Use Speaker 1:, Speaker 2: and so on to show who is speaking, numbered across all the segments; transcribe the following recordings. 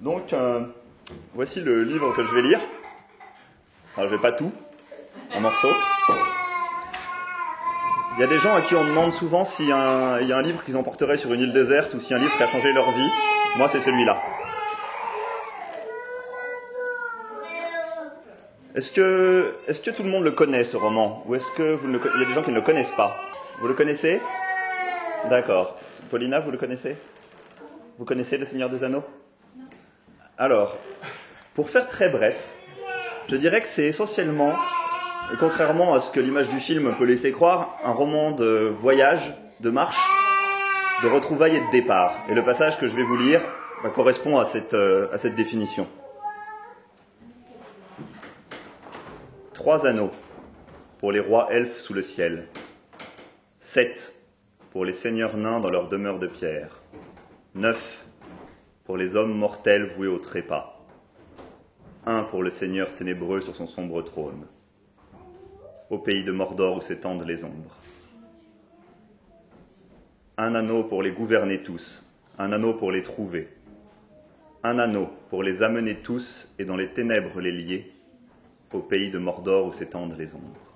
Speaker 1: Donc, voici le livre que je vais lire. Alors, je vais pas tout, un morceau. Il y a des gens à qui on demande souvent s'il y, a un- il y a un livre qu'ils emporteraient sur une île déserte ou a un livre qui a changé leur vie. Moi, c'est celui-là. Est-ce que, tout le monde le connaît, ce roman? Ou est-ce que vous il y a des gens qui ne le connaissent pas? Vous le connaissez? D'accord. Paulina, vous le connaissez? Vous connaissez Le Seigneur des Anneaux? Alors, pour faire très bref, je dirais que c'est essentiellement, contrairement à ce que l'image du film peut laisser croire, un roman de voyage, de marche, de retrouvailles et de départ. Et le passage que je vais vous lire bah, correspond à cette, euh, à cette définition. Trois anneaux pour les rois elfes sous le ciel. Sept pour les seigneurs nains dans leur demeure de pierre. Neuf pour les hommes mortels voués au trépas. Un pour le seigneur ténébreux sur son sombre trône. Au pays de Mordor où s'étendent les ombres. Un anneau pour les gouverner tous, un anneau pour les trouver. Un anneau pour les amener tous et dans les ténèbres les lier au pays de Mordor où s'étendent les ombres.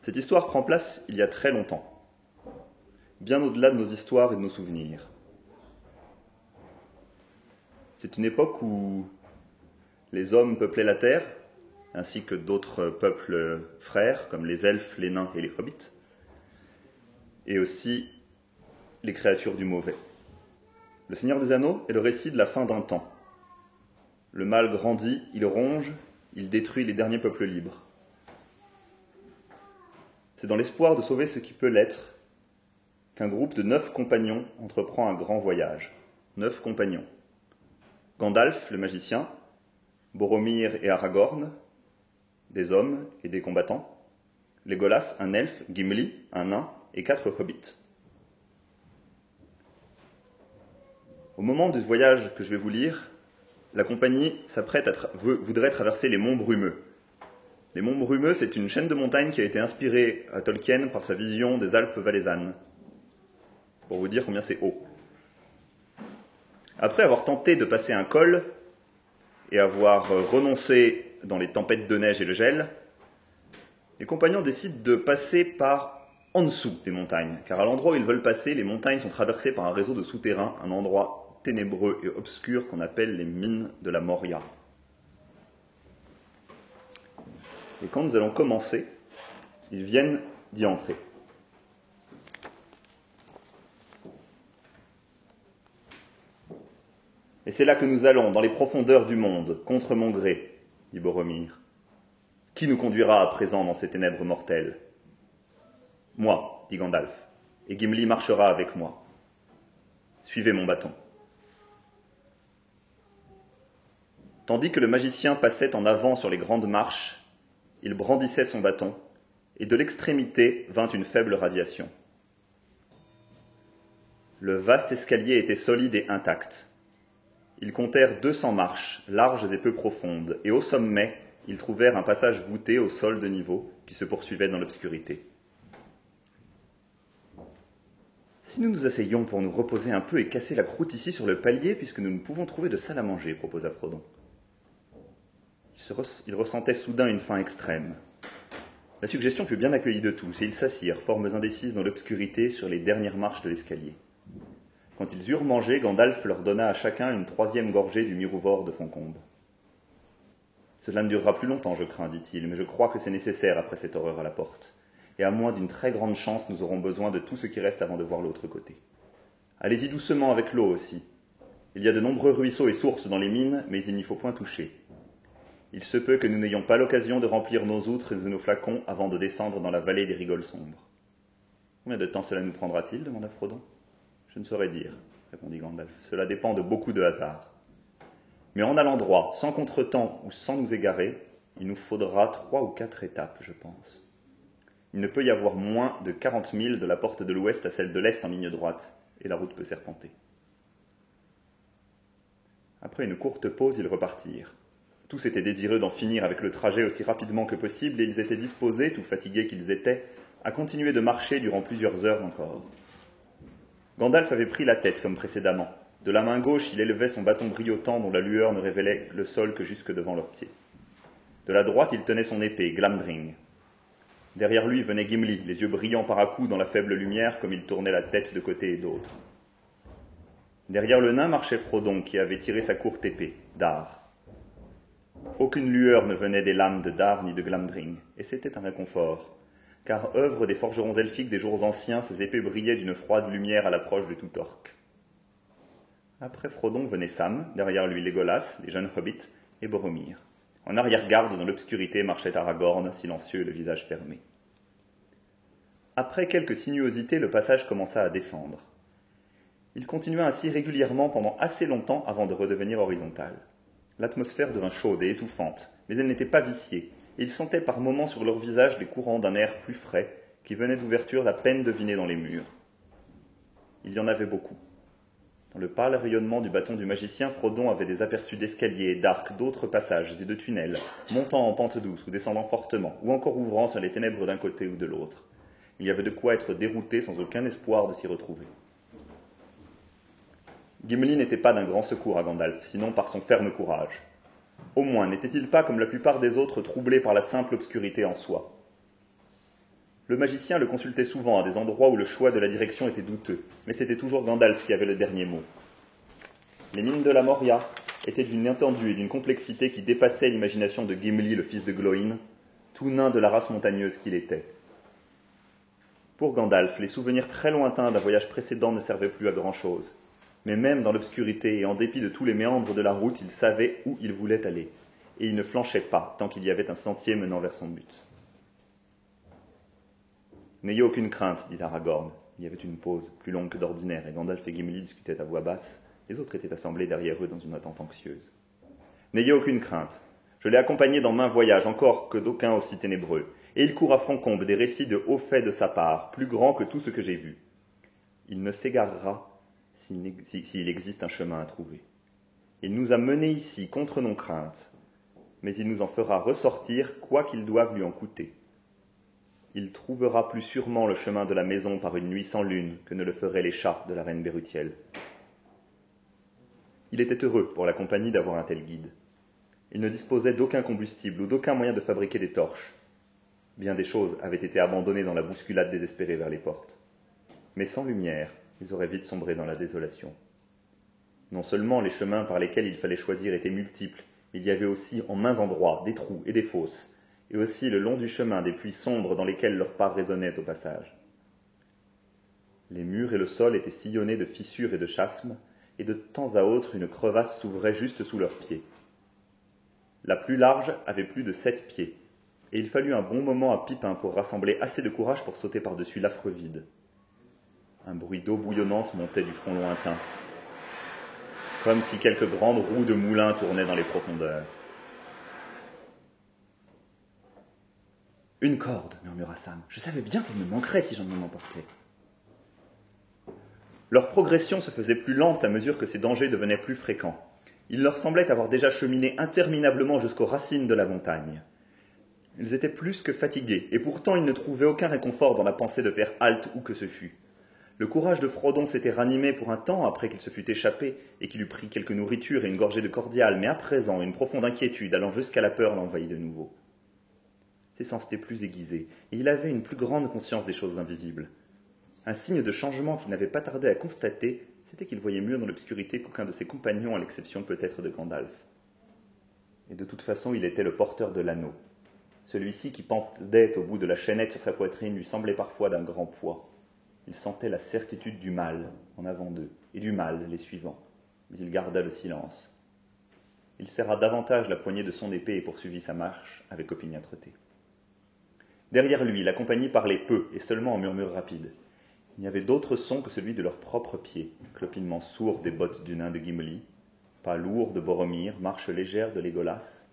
Speaker 1: Cette histoire prend place il y a très longtemps, bien au-delà de nos histoires et de nos souvenirs. C'est une époque où les hommes peuplaient la terre, ainsi que d'autres peuples frères, comme les elfes, les nains et les hobbits, et aussi les créatures du mauvais. Le Seigneur des Anneaux est le récit de la fin d'un temps. Le mal grandit, il ronge, il détruit les derniers peuples libres. C'est dans l'espoir de sauver ce qui peut l'être qu'un groupe de neuf compagnons entreprend un grand voyage. Neuf compagnons. Gandalf, le magicien, Boromir et Aragorn, des hommes et des combattants, Legolas, un elfe, Gimli, un nain, et quatre hobbits. Au moment du voyage que je vais vous lire, la compagnie s'apprête à voudrait traverser les monts brumeux. Les monts brumeux, c'est une chaîne de montagnes qui a été inspirée à Tolkien par sa vision des Alpes valaisannes. Pour vous dire combien c'est haut. Après avoir tenté de passer un col et avoir euh, renoncé dans les tempêtes de neige et le gel, les compagnons décident de passer par en dessous des montagnes, car à l'endroit où ils veulent passer, les montagnes sont traversées par un réseau de souterrains, un endroit ténébreux et obscur qu'on appelle les mines de la Moria. Et quand nous allons commencer, ils viennent d'y entrer. Et c'est là que nous allons, dans les profondeurs du monde, contre mon gré, dit Boromir. Qui nous conduira à présent dans ces ténèbres mortelles? Moi, dit Gandalf, et Gimli marchera avec moi. Suivez mon bâton. Tandis que le magicien passait en avant sur les grandes marches, il brandissait son bâton, et de l'extrémité vint une faible radiation. Le vaste escalier était solide et intact. Ils comptèrent deux cents marches, larges et peu profondes, et au sommet, ils trouvèrent un passage voûté au sol de niveau qui se poursuivait dans l'obscurité. Si nous nous asseyions pour nous reposer un peu et casser la croûte ici sur le palier, puisque nous ne pouvons trouver de salle à manger, proposa Frodon. Il, il ressentait soudain une faim extrême. La suggestion fut bien accueillie de tous, et ils s'assirent, formes indécises dans l'obscurité, sur les dernières marches de l'escalier. Quand ils eurent mangé, Gandalf leur donna à chacun une troisième gorgée du mirouvore de Foncombe. Cela ne durera plus longtemps, je crains, dit-il, mais je crois que c'est nécessaire après cette horreur à la porte. Et à moins d'une très grande chance, nous aurons besoin de tout ce qui reste avant de voir l'autre côté. Allez-y doucement avec l'eau aussi. Il y a de nombreux ruisseaux et sources dans les mines, mais il n'y faut point toucher. Il se peut que nous n'ayons pas l'occasion de remplir nos outres et nos flacons avant de descendre dans la vallée des rigoles sombres. Combien de temps cela nous prendra-t-il demanda Frodon. Je ne saurais dire, répondit Gandalf. Cela dépend de beaucoup de hasards. Mais en allant droit, sans contretemps ou sans nous égarer, il nous faudra trois ou quatre étapes, je pense. Il ne peut y avoir moins de quarante milles de la porte de l'ouest à celle de l'est en ligne droite, et la route peut serpenter. Après une courte pause, ils repartirent. Tous étaient désireux d'en finir avec le trajet aussi rapidement que possible, et ils étaient disposés, tout fatigués qu'ils étaient, à continuer de marcher durant plusieurs heures encore. Gandalf avait pris la tête comme précédemment, De la main gauche, il élevait son bâton brillotant dont la lueur ne révélait le sol que jusque devant leurs pieds. De la droite, il tenait son épée, Glamdring. Derrière lui venait Gimli, les yeux brillants par à coups dans la faible lumière comme il tournait la tête de côté et d'autre. Derrière le nain marchait Frodon qui avait tiré sa courte épée, Dar. Aucune lueur ne venait des lames de Dar ni de Glamdring, et c'était un réconfort, car œuvre des forgerons elfiques des jours anciens, ces épées brillaient d'une froide lumière à l'approche de tout orc. Après Frodon venait Sam, derrière lui Légolas, les jeunes hobbits, et Boromir. En arrière-garde, dans l'obscurité, marchait Aragorn, silencieux et le visage fermé. Après quelques sinuosités, le passage commença à descendre. Il continua ainsi régulièrement pendant assez longtemps avant de redevenir horizontal. L'atmosphère devint chaude et étouffante, mais elle n'était pas viciée, ils sentaient par moments sur leur visage des courants d'un air plus frais qui venaient d'ouvertures à peine devinées dans les murs. Il y en avait beaucoup. Dans le pâle rayonnement du bâton du magicien, Frodon avait des aperçus d'escaliers, d'arcs, d'autres passages et de tunnels, montant en pente douce ou descendant fortement, ou encore ouvrant sur les ténèbres d'un côté ou de l'autre. Il y avait de quoi être dérouté sans aucun espoir de s'y retrouver. Gimli n'était pas d'un grand secours à Gandalf, sinon par son ferme courage. Au moins, n'était-il pas, comme la plupart des autres, troublé par la simple obscurité en soi le magicien le consultait souvent à des endroits où le choix de la direction était douteux, mais c'était toujours Gandalf qui avait le dernier mot. Les mines de la Moria étaient d'une étendue et d'une complexité qui dépassaient l'imagination de Gimli, le fils de Gloin, tout nain de la race montagneuse qu'il était. Pour Gandalf, les souvenirs très lointains d'un voyage précédent ne servaient plus à grand-chose. Mais même dans l'obscurité et en dépit de tous les méandres de la route, il savait où il voulait aller. Et il ne flanchait pas tant qu'il y avait un sentier menant vers son but. N'ayez aucune crainte, dit Aragorn. Il y avait une pause, plus longue que d'ordinaire, et Gandalf et Gimli discutaient à voix basse. Les autres étaient assemblés derrière eux dans une attente anxieuse. N'ayez aucune crainte. Je l'ai accompagné dans main voyage, encore que d'aucun aussi ténébreux. Et il court à Francombe des récits de hauts faits de sa part, plus grands que tout ce que j'ai vu. Il ne s'égarera s'il existe un chemin à trouver. Il nous a menés ici contre nos craintes, mais il nous en fera ressortir quoi qu'il doive lui en coûter il trouvera plus sûrement le chemin de la maison par une nuit sans lune que ne le feraient les chats de la reine Bérutielle. Il était heureux pour la compagnie d'avoir un tel guide. Il ne disposait d'aucun combustible ou d'aucun moyen de fabriquer des torches. Bien des choses avaient été abandonnées dans la bousculade désespérée vers les portes. Mais sans lumière, ils auraient vite sombré dans la désolation. Non seulement les chemins par lesquels il fallait choisir étaient multiples, il y avait aussi en mains endroits des trous et des fosses, et aussi le long du chemin des puits sombres dans lesquels leurs pas résonnaient au passage. Les murs et le sol étaient sillonnés de fissures et de chasmes, et de temps à autre une crevasse s'ouvrait juste sous leurs pieds. La plus large avait plus de sept pieds, et il fallut un bon moment à Pipin pour rassembler assez de courage pour sauter par-dessus l'affreux vide. Un bruit d'eau bouillonnante montait du fond lointain, comme si quelques grandes roues de moulin tournaient dans les profondeurs. Une corde, murmura Sam. Je savais bien qu'elle me manquerait si j'en m'emportais. Leur progression se faisait plus lente à mesure que ces dangers devenaient plus fréquents. Il leur semblait avoir déjà cheminé interminablement jusqu'aux racines de la montagne. Ils étaient plus que fatigués, et pourtant ils ne trouvaient aucun réconfort dans la pensée de faire halte où que ce fût. Le courage de Frodon s'était ranimé pour un temps après qu'il se fût échappé et qu'il eût pris quelque nourriture et une gorgée de cordial, mais à présent une profonde inquiétude allant jusqu'à la peur l'envahit de nouveau ses sens étaient plus aiguisés, et il avait une plus grande conscience des choses invisibles. Un signe de changement qu'il n'avait pas tardé à constater, c'était qu'il voyait mieux dans l'obscurité qu'aucun de ses compagnons, à l'exception peut-être de Gandalf. Et de toute façon, il était le porteur de l'anneau. Celui-ci qui pendait au bout de la chaînette sur sa poitrine lui semblait parfois d'un grand poids. Il sentait la certitude du mal en avant d'eux, et du mal les suivants, mais il garda le silence. Il serra davantage la poignée de son épée et poursuivit sa marche avec opiniâtreté. Derrière lui, la compagnie parlait peu et seulement en murmures rapides. Il n'y avait d'autre son que celui de leurs propres pieds, clopinement sourd des bottes du nain de Gimli, pas lourd de Boromir, marche légère de Légolas,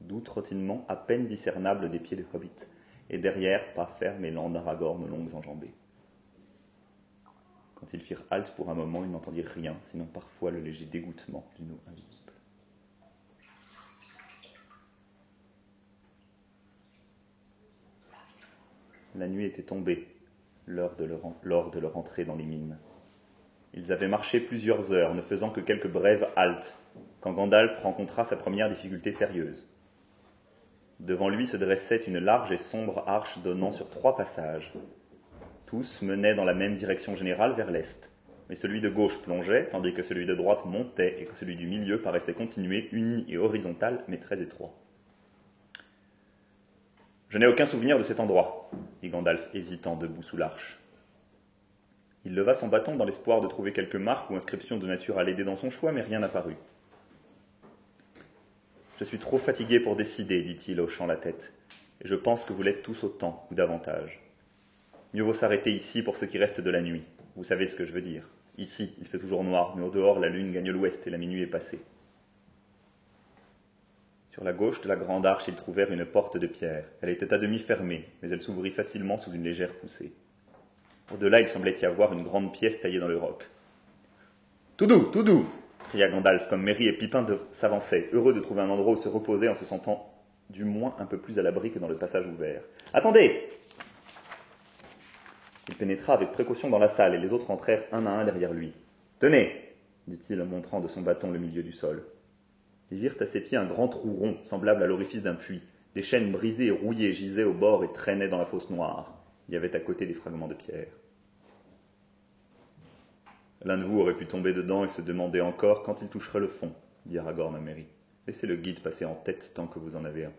Speaker 1: doux trottinement à peine discernable des pieds de Hobbit, et derrière, pas ferme et lent d'Aragorn longues enjambées. Quand ils firent halte pour un moment, ils n'entendirent rien, sinon parfois le léger dégoûtement d'une eau invisible. La nuit était tombée, l'heure de, de leur entrée dans les mines. Ils avaient marché plusieurs heures, ne faisant que quelques brèves haltes, quand Gandalf rencontra sa première difficulté sérieuse. Devant lui se dressait une large et sombre arche donnant sur trois passages. Tous menaient dans la même direction générale vers l'est, mais celui de gauche plongeait, tandis que celui de droite montait et que celui du milieu paraissait continuer uni et horizontal, mais très étroit. Je n'ai aucun souvenir de cet endroit, dit Gandalf, hésitant debout sous l'arche. Il leva son bâton dans l'espoir de trouver quelque marque ou inscription de nature à l'aider dans son choix, mais rien n'apparut. Je suis trop fatigué pour décider, dit-il, hochant la tête, et je pense que vous l'êtes tous autant, ou davantage. Mieux vaut s'arrêter ici pour ce qui reste de la nuit. Vous savez ce que je veux dire. Ici, il fait toujours noir, mais au dehors, la lune gagne l'ouest et la minuit est passée. Sur la gauche de la grande arche, ils trouvèrent une porte de pierre. Elle était à demi fermée, mais elle s'ouvrit facilement sous une légère poussée. Au-delà, il semblait y avoir une grande pièce taillée dans le roc. Tout doux, tout doux cria Gandalf, comme Merry et Pipin s'avançaient, heureux de trouver un endroit où se reposer en se sentant du moins un peu plus à l'abri que dans le passage ouvert. Attendez Il pénétra avec précaution dans la salle et les autres entrèrent un à un derrière lui. Tenez dit-il en montrant de son bâton le milieu du sol. Ils virent à ses pieds un grand trou rond, semblable à l'orifice d'un puits. Des chaînes brisées et rouillées gisaient au bord et traînaient dans la fosse noire. Il y avait à côté des fragments de pierre. L'un de vous aurait pu tomber dedans et se demander encore quand il toucherait le fond, dit Aragorn à Merry. Laissez le guide passer en tête tant que vous en avez un.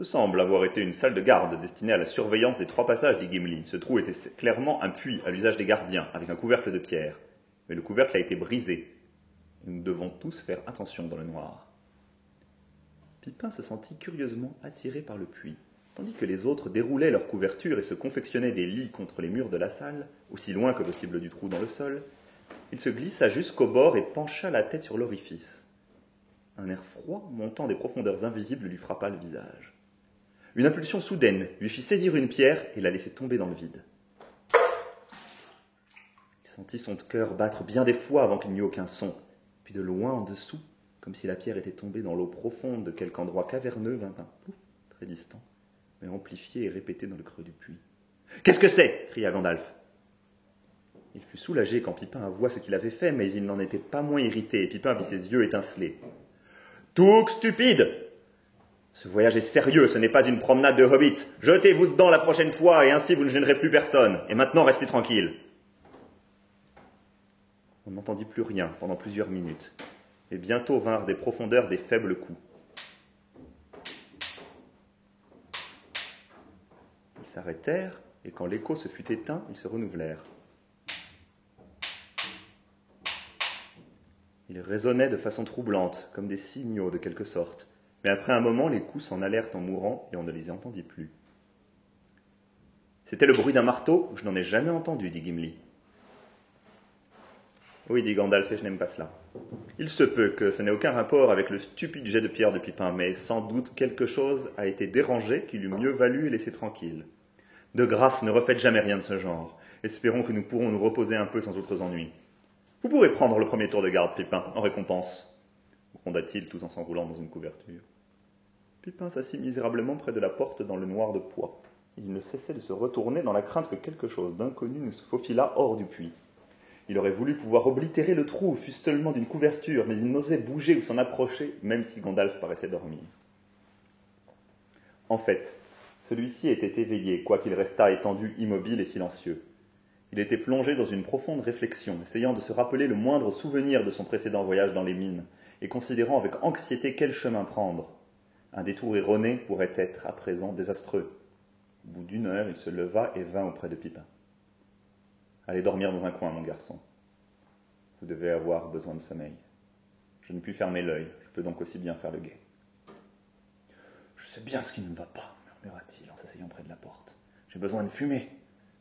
Speaker 1: Ce semble avoir été une salle de garde destinée à la surveillance des trois passages, dit Gimli. Ce trou était clairement un puits à l'usage des gardiens, avec un couvercle de pierre. Mais le couvercle a été brisé, nous devons tous faire attention dans le noir. Pipin se sentit curieusement attiré par le puits. Tandis que les autres déroulaient leur couverture et se confectionnaient des lits contre les murs de la salle, aussi loin que possible du trou dans le sol, il se glissa jusqu'au bord et pencha la tête sur l'orifice. Un air froid montant des profondeurs invisibles lui frappa le visage. Une impulsion soudaine lui fit saisir une pierre et la laisser tomber dans le vide. Il sentit son cœur battre bien des fois avant qu'il n'y eût aucun son de loin en dessous, comme si la pierre était tombée dans l'eau profonde de quelque endroit caverneux, vint un pouf très distant, mais amplifié et répété dans le creux du puits. Qu'est-ce que c'est? cria Gandalf. Il fut soulagé quand Pipin avoua ce qu'il avait fait, mais il n'en était pas moins irrité, et Pipin vit ses yeux étinceler. Tout stupide Ce voyage est sérieux, ce n'est pas une promenade de hobbit. Jetez-vous dedans la prochaine fois, et ainsi vous ne gênerez plus personne. Et maintenant, restez tranquille. On n'entendit plus rien pendant plusieurs minutes, et bientôt vinrent des profondeurs des faibles coups. Ils s'arrêtèrent, et quand l'écho se fut éteint, ils se renouvelèrent. Ils résonnaient de façon troublante, comme des signaux de quelque sorte, mais après un moment, les coups s'en allèrent en mourant, et on ne les entendit plus. C'était le bruit d'un marteau, je n'en ai jamais entendu, dit Gimli. Oui, dit Gandalf, et je n'aime pas cela. Il se peut que ce n'ait aucun rapport avec le stupide jet de pierre de Pipin, mais sans doute quelque chose a été dérangé qui lui mieux valu laisser tranquille. De grâce, ne refaites jamais rien de ce genre. Espérons que nous pourrons nous reposer un peu sans autres ennuis. Vous pourrez prendre le premier tour de garde, Pipin, en récompense, gronda-t-il tout en s'enroulant dans une couverture. Pipin s'assit misérablement près de la porte dans le noir de poids. Il ne cessait de se retourner dans la crainte que quelque chose d'inconnu ne se faufilât hors du puits. Il aurait voulu pouvoir oblitérer le trou, fût seulement d'une couverture, mais il n'osait bouger ou s'en approcher, même si Gandalf paraissait dormir. En fait, celui-ci était éveillé, quoiqu'il restât étendu, immobile et silencieux. Il était plongé dans une profonde réflexion, essayant de se rappeler le moindre souvenir de son précédent voyage dans les mines, et considérant avec anxiété quel chemin prendre. Un détour erroné pourrait être, à présent, désastreux. Au bout d'une heure, il se leva et vint auprès de Pipin. Allez dormir dans un coin, mon garçon. Vous devez avoir besoin de sommeil. Je ne puis fermer l'œil, je peux donc aussi bien faire le guet. Je sais bien ce qui ne va pas, murmura-t-il en s'asseyant près de la porte. J'ai besoin de fumer.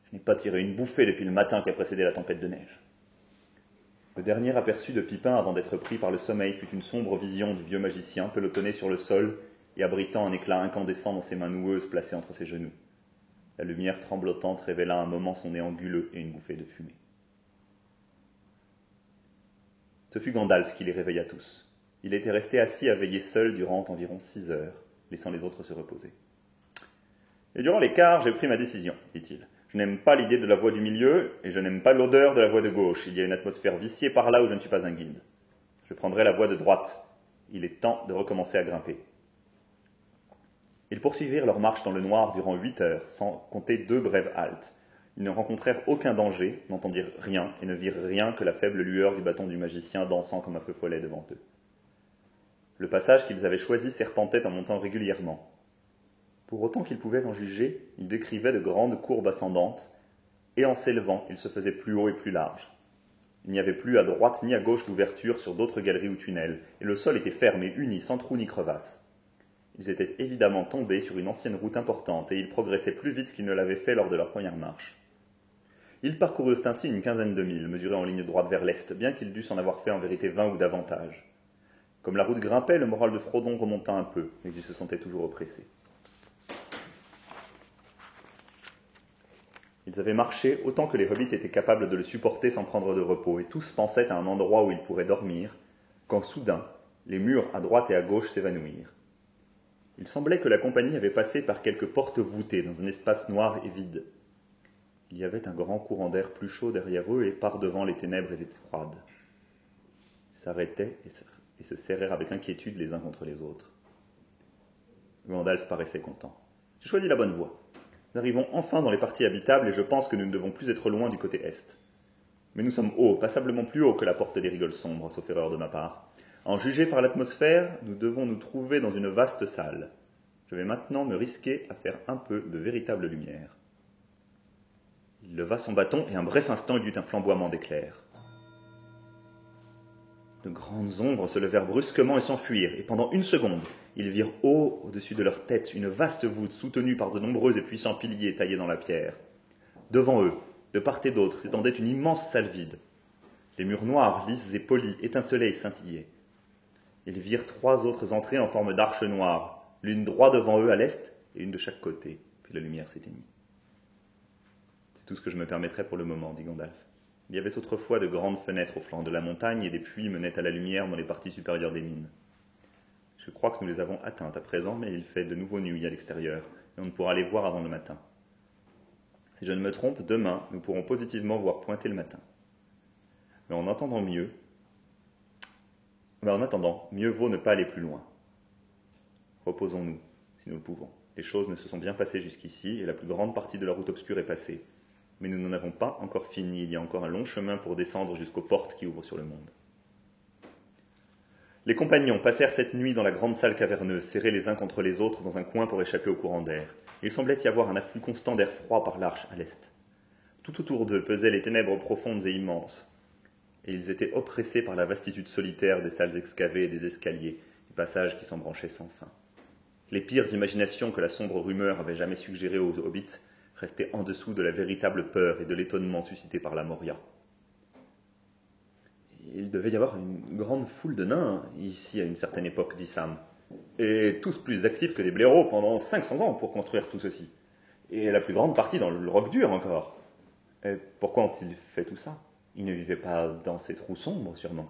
Speaker 1: Je n'ai pas tiré une bouffée depuis le matin qui a précédé la tempête de neige. Le dernier aperçu de Pipin avant d'être pris par le sommeil fut une sombre vision du vieux magicien pelotonné sur le sol et abritant un éclat incandescent dans ses mains noueuses placées entre ses genoux. La lumière tremblotante révéla un moment son nez anguleux et une bouffée de fumée. Ce fut Gandalf qui les réveilla tous. Il était resté assis à veiller seul durant environ six heures, laissant les autres se reposer. Et durant l'écart, j'ai pris ma décision, dit-il. Je n'aime pas l'idée de la voie du milieu et je n'aime pas l'odeur de la voie de gauche. Il y a une atmosphère viciée par là où je ne suis pas un guide. Je prendrai la voie de droite. Il est temps de recommencer à grimper. Ils poursuivirent leur marche dans le noir durant huit heures, sans compter deux brèves haltes. Ils ne rencontrèrent aucun danger, n'entendirent rien et ne virent rien que la faible lueur du bâton du magicien dansant comme un feu follet devant eux. Le passage qu'ils avaient choisi serpentait en montant régulièrement. Pour autant qu'ils pouvaient en juger, il décrivait de grandes courbes ascendantes, et en s'élevant, il se faisait plus haut et plus large. Il n'y avait plus à droite ni à gauche d'ouverture sur d'autres galeries ou tunnels, et le sol était ferme et uni, sans trou ni crevasse. Ils étaient évidemment tombés sur une ancienne route importante, et ils progressaient plus vite qu'ils ne l'avaient fait lors de leur première marche. Ils parcoururent ainsi une quinzaine de milles, mesurés en ligne droite vers l'est, bien qu'ils dussent en avoir fait en vérité vingt ou davantage. Comme la route grimpait, le moral de Frodon remonta un peu, mais il se sentait toujours oppressé. Ils avaient marché autant que les hobbits étaient capables de le supporter sans prendre de repos, et tous pensaient à un endroit où ils pourraient dormir, quand soudain, les murs à droite et à gauche s'évanouirent. Il semblait que la compagnie avait passé par quelques portes voûtées dans un espace noir et vide. Il y avait un grand courant d'air plus chaud derrière eux, et par-devant les ténèbres étaient froides. Ils s'arrêtaient et se serrèrent avec inquiétude les uns contre les autres. Gandalf paraissait content. J'ai choisi la bonne voie. Nous arrivons enfin dans les parties habitables et je pense que nous ne devons plus être loin du côté est. Mais nous sommes hauts, passablement plus hauts que la porte des rigoles sombres, sauf erreur de ma part. En juger par l'atmosphère, nous devons nous trouver dans une vaste salle. Je vais maintenant me risquer à faire un peu de véritable lumière. Il leva son bâton et un bref instant il y eut un flamboiement d'éclairs. De grandes ombres se levèrent brusquement et s'enfuirent, et pendant une seconde, ils virent haut au-dessus de leur tête une vaste voûte soutenue par de nombreux et puissants piliers taillés dans la pierre. Devant eux, de part et d'autre, s'étendait une immense salle vide. Les murs noirs, lisses et polis, étincelaient et scintillaient. Ils virent trois autres entrées en forme d'arches noires, l'une droit devant eux à l'est et une de chaque côté, puis la lumière s'éteignit. C'est tout ce que je me permettrai pour le moment, dit Gandalf. Il y avait autrefois de grandes fenêtres au flanc de la montagne et des puits menaient à la lumière dans les parties supérieures des mines. Je crois que nous les avons atteintes à présent, mais il fait de nouveau nuit à l'extérieur, et on ne pourra les voir avant le matin. Si je ne me trompe, demain, nous pourrons positivement voir pointer le matin. Mais en entendant mieux, en attendant, mieux vaut ne pas aller plus loin. Reposons-nous, si nous le pouvons. Les choses ne se sont bien passées jusqu'ici, et la plus grande partie de la route obscure est passée mais nous n'en avons pas encore fini. Il y a encore un long chemin pour descendre jusqu'aux portes qui ouvrent sur le monde. Les compagnons passèrent cette nuit dans la grande salle caverneuse, serrés les uns contre les autres dans un coin pour échapper au courant d'air. Il semblait y avoir un afflux constant d'air froid par l'arche à l'est. Tout autour d'eux pesaient les ténèbres profondes et immenses, et ils étaient oppressés par la vastitude solitaire des salles excavées et des escaliers, des passages qui s'embranchaient sans fin. Les pires imaginations que la sombre rumeur avait jamais suggérées aux hobbits restait en dessous de la véritable peur et de l'étonnement suscité par la Moria. Il devait y avoir une grande foule de nains ici à une certaine époque, dit Sam, et tous plus actifs que des blaireaux pendant 500 ans pour construire tout ceci. Et la plus grande partie dans le roc dur encore. Et pourquoi ont-ils fait tout ça? Ils ne vivaient pas dans ces trous sombres, sûrement.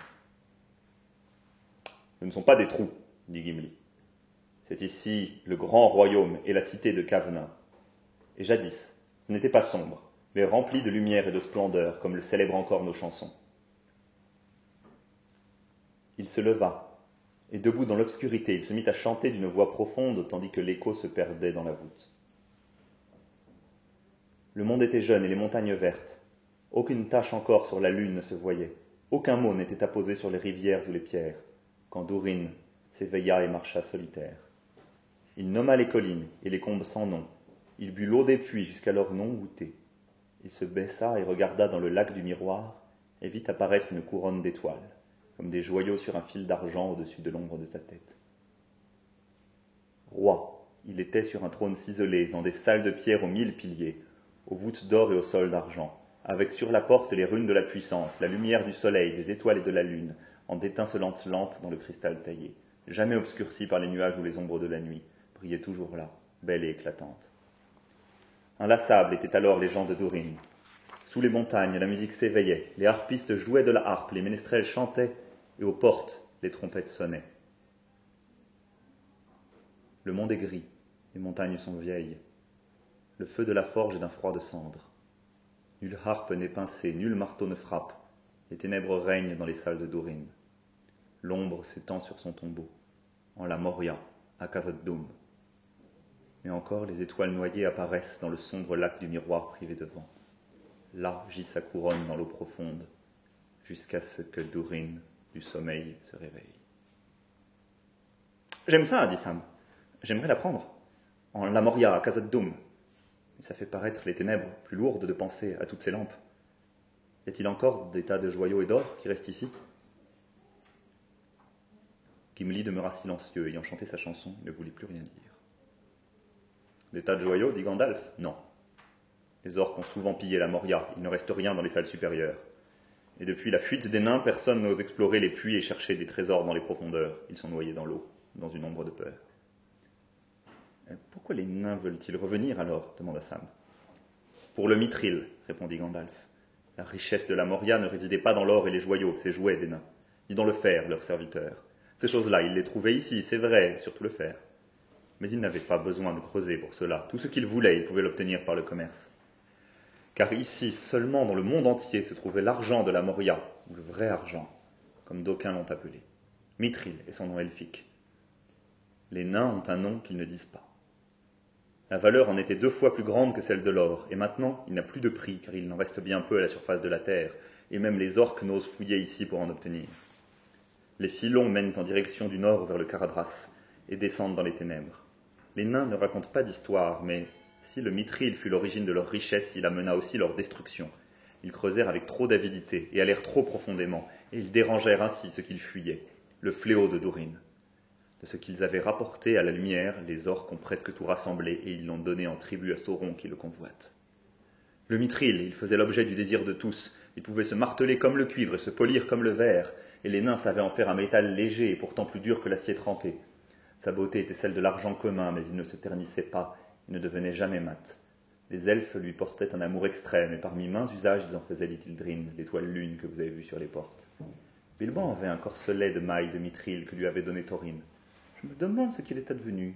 Speaker 1: Ce ne sont pas des trous, dit Gimli. C'est ici le grand royaume et la cité de Kavna, et jadis, ce n'était pas sombre, mais rempli de lumière et de splendeur, comme le célèbrent encore nos chansons. Il se leva, et debout dans l'obscurité, il se mit à chanter d'une voix profonde, tandis que l'écho se perdait dans la voûte. Le monde était jeune et les montagnes vertes. Aucune tache encore sur la lune ne se voyait. Aucun mot n'était apposé sur les rivières ou les pierres, quand Dourine s'éveilla et marcha solitaire. Il nomma les collines et les combes sans nom, il but l'eau des puits jusqu'alors non goûtée. Il se baissa et regarda dans le lac du miroir et vit apparaître une couronne d'étoiles, comme des joyaux sur un fil d'argent au-dessus de l'ombre de sa tête. Roi, il était sur un trône ciselé, dans des salles de pierre aux mille piliers, aux voûtes d'or et au sol d'argent, avec sur la porte les runes de la puissance, la lumière du soleil, des étoiles et de la lune, en d'étincelantes lampes dans le cristal taillé, jamais obscurcies par les nuages ou les ombres de la nuit, brillait toujours là, belle et éclatante. Inlassables étaient alors les gens de Dourine. Sous les montagnes, la musique s'éveillait, les harpistes jouaient de la harpe, les ménestrels chantaient, et aux portes, les trompettes sonnaient. Le monde est gris, les montagnes sont vieilles. Le feu de la forge est d'un froid de cendre. Nulle harpe n'est pincée, nul marteau ne frappe. Les ténèbres règnent dans les salles de Dorine. L'ombre s'étend sur son tombeau, en la Moria, à Khazad-dûm. Et encore les étoiles noyées apparaissent dans le sombre lac du miroir privé de vent. Là gît sa couronne dans l'eau profonde, jusqu'à ce que Dorine, du sommeil, se réveille. J'aime ça, dit Sam. J'aimerais la prendre. En la Moria, à Khazad-dûm. Ça fait paraître les ténèbres plus lourdes de penser à toutes ces lampes. Y a-t-il encore des tas de joyaux et d'or qui restent ici? Gimli demeura silencieux, ayant chanté sa chanson, ne voulut plus rien dire. Des tas de joyaux, dit Gandalf Non. Les orques ont souvent pillé la Moria, il ne reste rien dans les salles supérieures. Et depuis la fuite des nains, personne n'ose explorer les puits et chercher des trésors dans les profondeurs. Ils sont noyés dans l'eau, dans une ombre de peur. Euh, pourquoi les nains veulent-ils revenir alors? demanda Sam. Pour le mithril, répondit Gandalf. La richesse de la Moria ne résidait pas dans l'or et les joyaux, ces jouets des nains, ni dans le fer, leurs serviteurs. Ces choses-là, ils les trouvaient ici, c'est vrai, surtout le fer. Mais ils n'avaient pas besoin de creuser pour cela. Tout ce qu'ils voulaient, ils pouvaient l'obtenir par le commerce. Car ici, seulement dans le monde entier, se trouvait l'argent de la Moria, le vrai argent, comme d'aucuns l'ont appelé. Mithril est son nom elfique. Les nains ont un nom qu'ils ne disent pas. La valeur en était deux fois plus grande que celle de l'or, et maintenant il n'a plus de prix, car il n'en reste bien peu à la surface de la terre, et même les orques n'osent fouiller ici pour en obtenir. Les filons mènent en direction du nord vers le Caradras, et descendent dans les ténèbres. Les nains ne racontent pas d'histoire, mais si le mithril fut l'origine de leur richesse, il amena aussi leur destruction. Ils creusèrent avec trop d'avidité et allèrent trop profondément, et ils dérangèrent ainsi ce qu'ils fuyaient, le fléau de Dorine. De ce qu'ils avaient rapporté à la lumière, les orques ont presque tout rassemblé et ils l'ont donné en tribu à Sauron qui le convoite. Le mithril, il faisait l'objet du désir de tous. Il pouvait se marteler comme le cuivre et se polir comme le verre, et les nains savaient en faire un métal léger et pourtant plus dur que l'acier trempé. Sa beauté était celle de l'argent commun, mais il ne se ternissait pas, il ne devenait jamais mat. Les elfes lui portaient un amour extrême, et parmi mains usages, ils en faisaient l'Itildrin, l'étoile lune que vous avez vue sur les portes. Bilban avait un corselet de mailles de mithril que lui avait donné Taurine. Je me demande ce qu'il est advenu.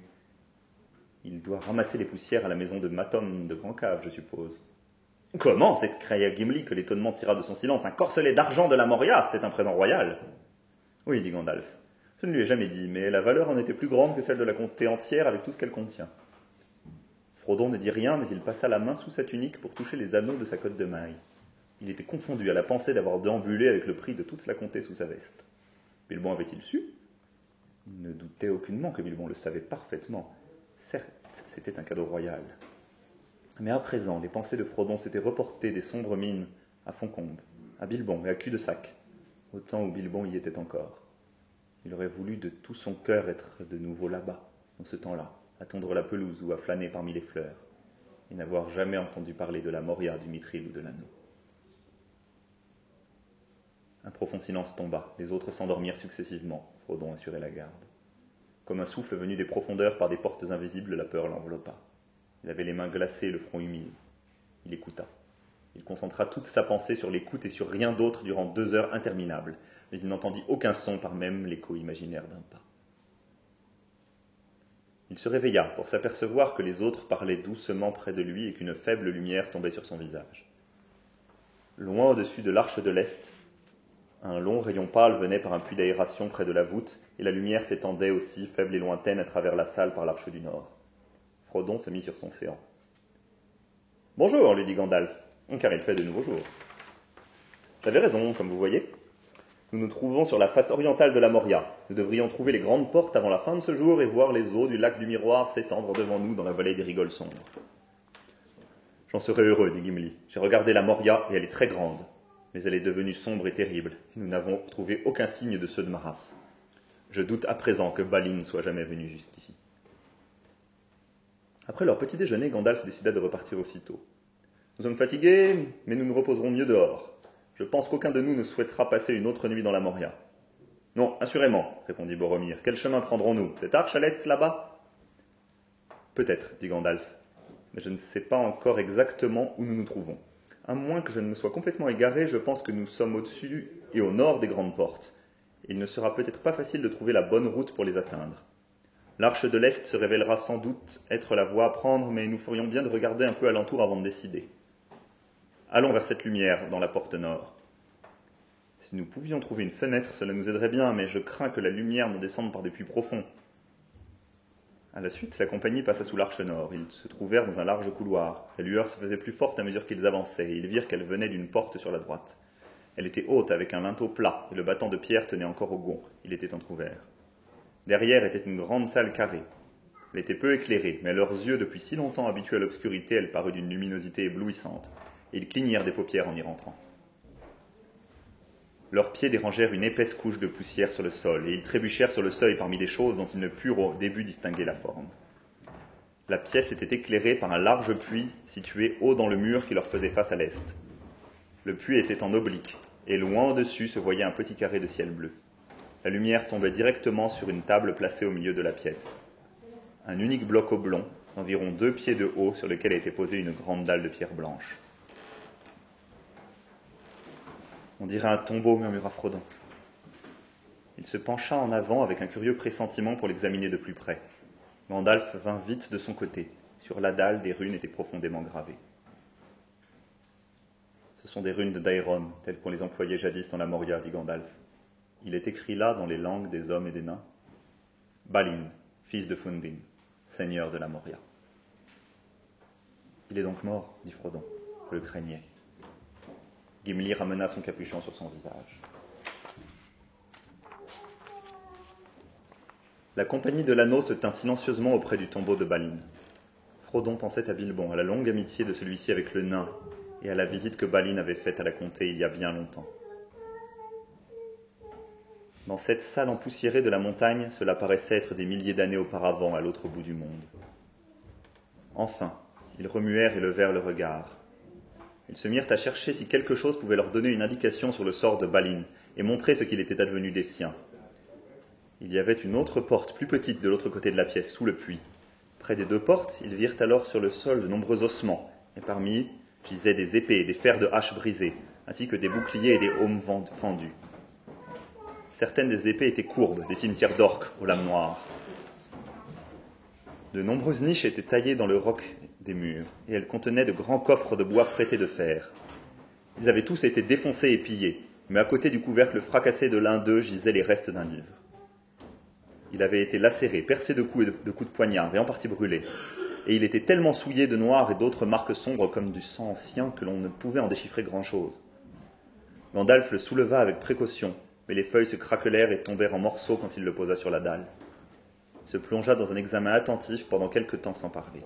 Speaker 1: Il doit ramasser les poussières à la maison de Matom de Grand Cave, je suppose. Comment s'écria Gimli que l'étonnement tira de son silence. Un corselet d'argent de la Moria, c'était un présent royal? Oui, dit Gandalf. Je ne lui ai jamais dit, mais la valeur en était plus grande que celle de la comté entière avec tout ce qu'elle contient. Frodon ne dit rien, mais il passa la main sous sa tunique pour toucher les anneaux de sa cotte de maille. Il était confondu à la pensée d'avoir déambulé avec le prix de toute la comté sous sa veste. Bilbon avait-il su? Ne doutait aucunement que Bilbon le savait parfaitement. Certes, c'était un cadeau royal. Mais à présent, les pensées de Frodon s'étaient reportées des sombres mines à Foncombe, à Bilbon et à Cul-de-Sac, au temps où Bilbon y était encore. Il aurait voulu de tout son cœur être de nouveau là-bas, dans ce temps-là, à tondre la pelouse ou à flâner parmi les fleurs, et n'avoir jamais entendu parler de la Moria, du Mithril ou de l'anneau. Un profond silence tomba, les autres s'endormirent successivement. Frodon assurait la garde. Comme un souffle venu des profondeurs par des portes invisibles, la peur l'enveloppa. Il avait les mains glacées le front humide. Il écouta. Il concentra toute sa pensée sur l'écoute et sur rien d'autre durant deux heures interminables, mais il n'entendit aucun son par même l'écho imaginaire d'un pas. Il se réveilla pour s'apercevoir que les autres parlaient doucement près de lui et qu'une faible lumière tombait sur son visage. Loin au-dessus de l'arche de l'Est, un long rayon pâle venait par un puits d'aération près de la voûte, et la lumière s'étendait aussi, faible et lointaine, à travers la salle par l'arche du nord. Frodon se mit sur son séant. Bonjour, lui dit Gandalf, car il fait de nouveaux jours. J'avais raison, comme vous voyez. Nous nous trouvons sur la face orientale de la Moria. Nous devrions trouver les grandes portes avant la fin de ce jour et voir les eaux du lac du miroir s'étendre devant nous dans la vallée des rigoles sombres. J'en serais heureux, dit Gimli. J'ai regardé la Moria et elle est très grande mais elle est devenue sombre et terrible. Nous n'avons trouvé aucun signe de ceux de Maras. Je doute à présent que Balin soit jamais venu jusqu'ici. Après leur petit déjeuner, Gandalf décida de repartir aussitôt. Nous sommes fatigués, mais nous nous reposerons mieux dehors. Je pense qu'aucun de nous ne souhaitera passer une autre nuit dans la Moria. Non, assurément, répondit Boromir. Quel chemin prendrons-nous? Cette arche à l'est là-bas? Peut-être, dit Gandalf, mais je ne sais pas encore exactement où nous nous trouvons. À moins que je ne me sois complètement égaré, je pense que nous sommes au-dessus et au nord des grandes portes. Il ne sera peut-être pas facile de trouver la bonne route pour les atteindre. L'arche de l'Est se révélera sans doute être la voie à prendre, mais nous ferions bien de regarder un peu alentour avant de décider. Allons vers cette lumière dans la porte nord. Si nous pouvions trouver une fenêtre, cela nous aiderait bien, mais je crains que la lumière ne descende par des puits profonds. À la suite, la compagnie passa sous l'arche nord. Ils se trouvèrent dans un large couloir. La lueur se faisait plus forte à mesure qu'ils avançaient, et ils virent qu'elle venait d'une porte sur la droite. Elle était haute, avec un linteau plat, et le battant de pierre tenait encore au gond. Il était entr'ouvert. Derrière était une grande salle carrée. Elle était peu éclairée, mais leurs yeux, depuis si longtemps habitués à l'obscurité, elle parut d'une luminosité éblouissante, ils clignèrent des paupières en y rentrant. Leurs pieds dérangèrent une épaisse couche de poussière sur le sol, et ils trébuchèrent sur le seuil parmi des choses dont ils ne purent au début distinguer la forme. La pièce était éclairée par un large puits situé haut dans le mur qui leur faisait face à l'est. Le puits était en oblique, et loin au-dessus se voyait un petit carré de ciel bleu. La lumière tombait directement sur une table placée au milieu de la pièce. Un unique bloc oblong, d'environ deux pieds de haut, sur lequel était posée une grande dalle de pierre blanche. On dirait un tombeau, murmura Frodon. Il se pencha en avant avec un curieux pressentiment pour l'examiner de plus près. Gandalf vint vite de son côté. Sur la dalle, des runes étaient profondément gravées. Ce sont des runes de Daeron, telles qu'on les employait jadis dans la Moria, dit Gandalf. Il est écrit là dans les langues des hommes et des nains. Balin, fils de Fundin, seigneur de la Moria. Il est donc mort, dit Frodon. Je le craignais. Gimli ramena son capuchon sur son visage. La compagnie de l'anneau se tint silencieusement auprès du tombeau de Balin. Frodon pensait à Bilbon, à la longue amitié de celui-ci avec le nain, et à la visite que Balin avait faite à la comté il y a bien longtemps. Dans cette salle empoussiérée de la montagne, cela paraissait être des milliers d'années auparavant à l'autre bout du monde. Enfin, ils remuèrent et levèrent le regard. Ils se mirent à chercher si quelque chose pouvait leur donner une indication sur le sort de Balin et montrer ce qu'il était advenu des siens. Il y avait une autre porte plus petite de l'autre côté de la pièce, sous le puits. Près des deux portes, ils virent alors sur le sol de nombreux ossements, et parmi eux gisaient des épées, des fers de hache brisés, ainsi que des boucliers et des aumes fendus. Certaines des épées étaient courbes, des cimetières d'orques aux lames noires. De nombreuses niches étaient taillées dans le roc des murs, et elles contenaient de grands coffres de bois frétés de fer. Ils avaient tous été défoncés et pillés, mais à côté du couvercle fracassé de l'un d'eux gisaient les restes d'un livre. Il avait été lacéré, percé de coups de, coups de poignard, et en partie brûlé. Et il était tellement souillé de noir et d'autres marques sombres comme du sang ancien que l'on ne pouvait en déchiffrer grand-chose. Gandalf le souleva avec précaution, mais les feuilles se craquelèrent et tombèrent en morceaux quand il le posa sur la dalle. Il se plongea dans un examen attentif pendant quelque temps sans parler.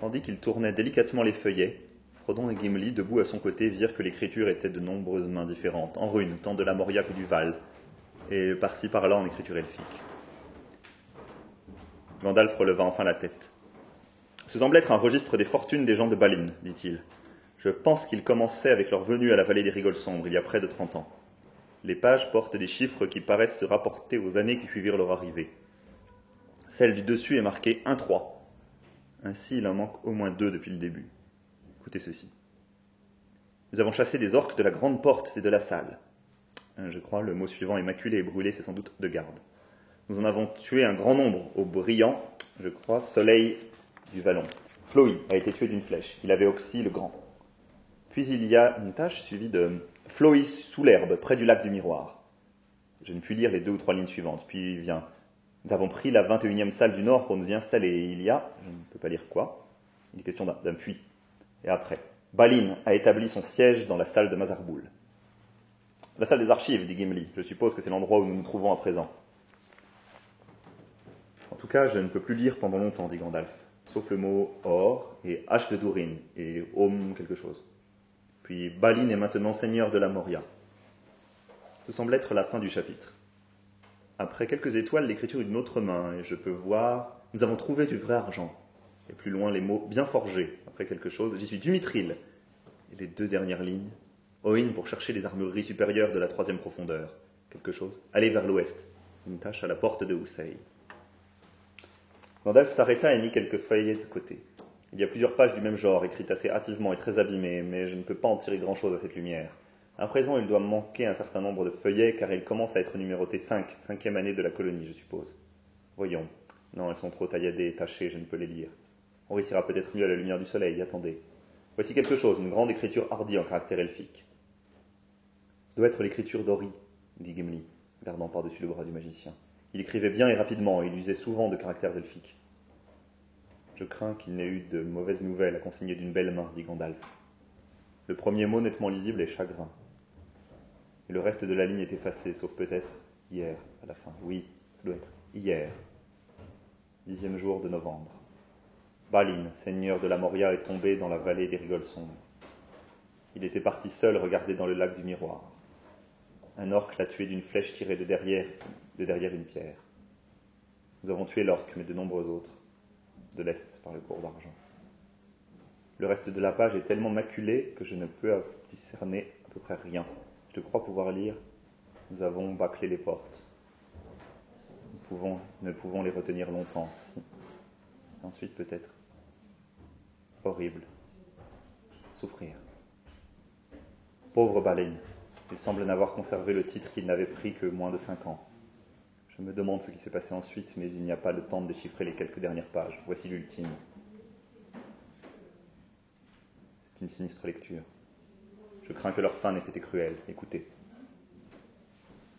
Speaker 1: Tandis qu'il tournait délicatement les feuillets, Frodon et Gimli, debout à son côté, virent que l'écriture était de nombreuses mains différentes, en runes, tant de la Moria que du Val, et par-ci par-là en écriture elfique. Gandalf releva enfin la tête. Ce semble être un registre des fortunes des gens de Balin, dit-il. Je pense qu'ils commençaient avec leur venue à la vallée des rigoles sombres, il y a près de trente ans. Les pages portent des chiffres qui paraissent se rapporter aux années qui suivirent leur arrivée. Celle du dessus est marquée 1-3, ainsi, il en manque au moins deux depuis le début. Écoutez ceci. Nous avons chassé des orques de la grande porte et de la salle. Euh, je crois le mot suivant, immaculé et brûlé, c'est sans doute de garde. Nous en avons tué un grand nombre au brillant, je crois, soleil du vallon. Floï a été tué d'une flèche. Il avait Oxy le grand. Puis il y a une tâche suivie de Floï sous l'herbe, près du lac du miroir. Je ne puis lire les deux ou trois lignes suivantes. Puis vient nous avons pris la 21e salle du Nord pour nous y installer. il y a, je ne peux pas lire quoi, il est question d'un puits. Et après, Balin a établi son siège dans la salle de Mazarboul. La salle des archives, dit Gimli. Je suppose que c'est l'endroit où nous nous trouvons à présent. En tout cas, je ne peux plus lire pendant longtemps, dit Gandalf, sauf le mot or et H de Durin et Om quelque chose. Puis Balin est maintenant seigneur de la Moria. Ce semble être la fin du chapitre. Après quelques étoiles, l'écriture d'une autre main, et je peux voir, nous avons trouvé du vrai argent. Et plus loin, les mots bien forgés. Après quelque chose, j'y suis du mithril. Et les deux dernières lignes, Oin pour chercher les armureries supérieures de la troisième profondeur. Quelque chose, aller vers l'ouest. Une tâche à la porte de Hussein. Gandalf s'arrêta et mit quelques feuillets de côté. Il y a plusieurs pages du même genre, écrites assez hâtivement et très abîmées, mais je ne peux pas en tirer grand-chose à cette lumière. À présent, il doit manquer un certain nombre de feuillets car il commence à être numéroté 5, cinquième année de la colonie, je suppose. Voyons. Non, elles sont trop tailladées et tachées, je ne peux les lire. On réussira peut-être mieux à la lumière du soleil, attendez. Voici quelque chose, une grande écriture hardie en caractère elfique. Doit être l'écriture d'Ori, dit Gimli, gardant par-dessus le bras du magicien. Il écrivait bien et rapidement, et il usait souvent de caractères elfiques. Je crains qu'il n'ait eu de mauvaises nouvelles à consigner d'une belle main, dit Gandalf. Le premier mot nettement lisible est chagrin. Et le reste de la ligne est effacé, sauf peut-être hier, à la fin. Oui, ça doit être hier, dixième jour de novembre. Balin, seigneur de la Moria, est tombé dans la vallée des rigoles sombres. Il était parti seul regarder dans le lac du miroir. Un orc l'a tué d'une flèche tirée de derrière, de derrière une pierre. Nous avons tué l'orc, mais de nombreux autres, de l'Est par le cours d'argent. Le reste de la page est tellement maculé que je ne peux discerner à peu près rien. Je crois pouvoir lire Nous avons bâclé les portes. Nous pouvons, ne pouvons les retenir longtemps. ensuite, peut-être, horrible, souffrir. Pauvre Balin, il semble n'avoir conservé le titre qu'il n'avait pris que moins de cinq ans. Je me demande ce qui s'est passé ensuite, mais il n'y a pas le temps de déchiffrer les quelques dernières pages. Voici l'ultime. C'est une sinistre lecture. Je crains que leur fin n'ait été cruelle. Écoutez.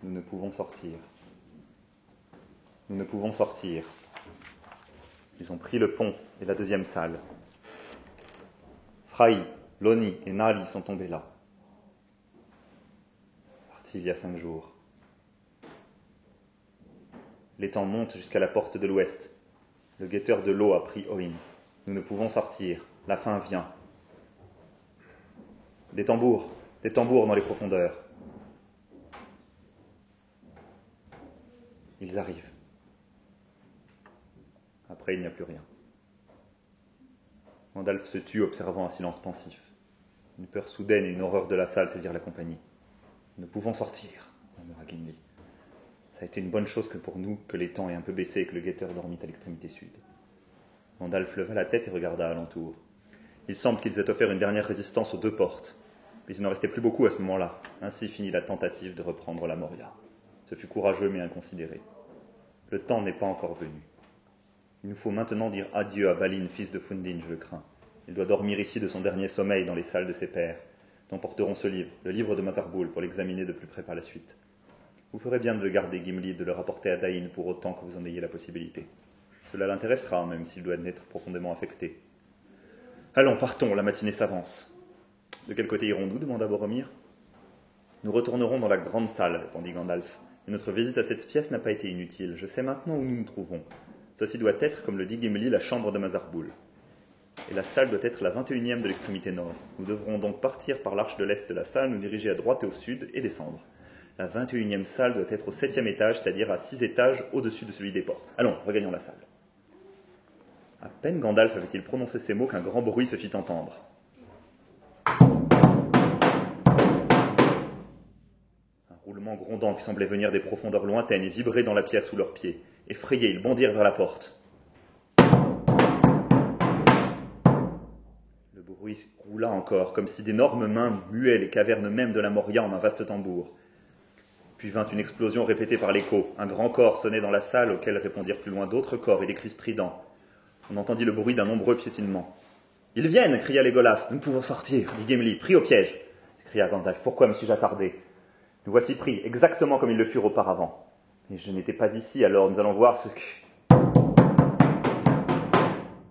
Speaker 1: Nous ne pouvons sortir. Nous ne pouvons sortir. Ils ont pris le pont et la deuxième salle. Fraï, Loni et Nali sont tombés là. Partis il y a cinq jours. L'étang monte jusqu'à la porte de l'ouest. Le guetteur de l'eau a pris Oin. Nous ne pouvons sortir. La fin vient. Des tambours, des tambours dans les profondeurs. Ils arrivent. Après, il n'y a plus rien. Gandalf se tue, observant un silence pensif. Une peur soudaine et une horreur de la salle saisirent la compagnie. Nous pouvons sortir, murmura Gimli. Ça a été une bonne chose que pour nous que les temps aient un peu baissé et que le guetteur dormit à l'extrémité sud. Gandalf leva la tête et regarda alentour. Il semble qu'ils aient offert une dernière résistance aux deux portes. Mais il n'en restait plus beaucoup à ce moment-là. Ainsi finit la tentative de reprendre la Moria. Ce fut courageux mais inconsidéré. Le temps n'est pas encore venu. Il nous faut maintenant dire adieu à Balin, fils de Fundin, je le crains. Il doit dormir ici de son dernier sommeil dans les salles de ses pères. Nous porterons ce livre, le livre de Mazarboul, pour l'examiner de plus près par la suite. Vous ferez bien de le garder, Gimli, de le rapporter à Dain pour autant que vous en ayez la possibilité. Cela l'intéressera, même s'il doit être profondément affecté. Allons, partons, la matinée s'avance. De quel côté irons-nous demanda Boromir. Nous retournerons dans la grande salle, répondit Gandalf. Et notre visite à cette pièce n'a pas été inutile. Je sais maintenant où nous nous trouvons. Ceci doit être, comme le dit Gimli, la chambre de Mazarboul. Et la salle doit être la 21e de l'extrémité nord. Nous devrons donc partir par l'arche de l'est de la salle, nous diriger à droite et au sud et descendre. La 21e salle doit être au 7e étage, c'est-à-dire à 6 étages au-dessus de celui des portes. Allons, regagnons la salle. À peine Gandalf avait-il prononcé ces mots qu'un grand bruit se fit entendre. roulement grondant qui semblait venir des profondeurs lointaines et vibrer dans la pièce sous leurs pieds. Effrayés, ils bondirent vers la porte. Le bruit roula encore, comme si d'énormes mains muaient les cavernes mêmes de la Moria en un vaste tambour. Puis vint une explosion répétée par l'écho. Un grand corps sonnait dans la salle, auquel répondirent plus loin d'autres corps et des cris stridents. On entendit le bruit d'un nombreux piétinement. Ils viennent cria Légolas. Nous pouvons sortir, dit Gimli. Pris au piège s'écria Gandalf. Pourquoi me suis-je attardé? Nous voici pris, exactement comme ils le furent auparavant. Et je n'étais pas ici, alors nous allons voir ce que...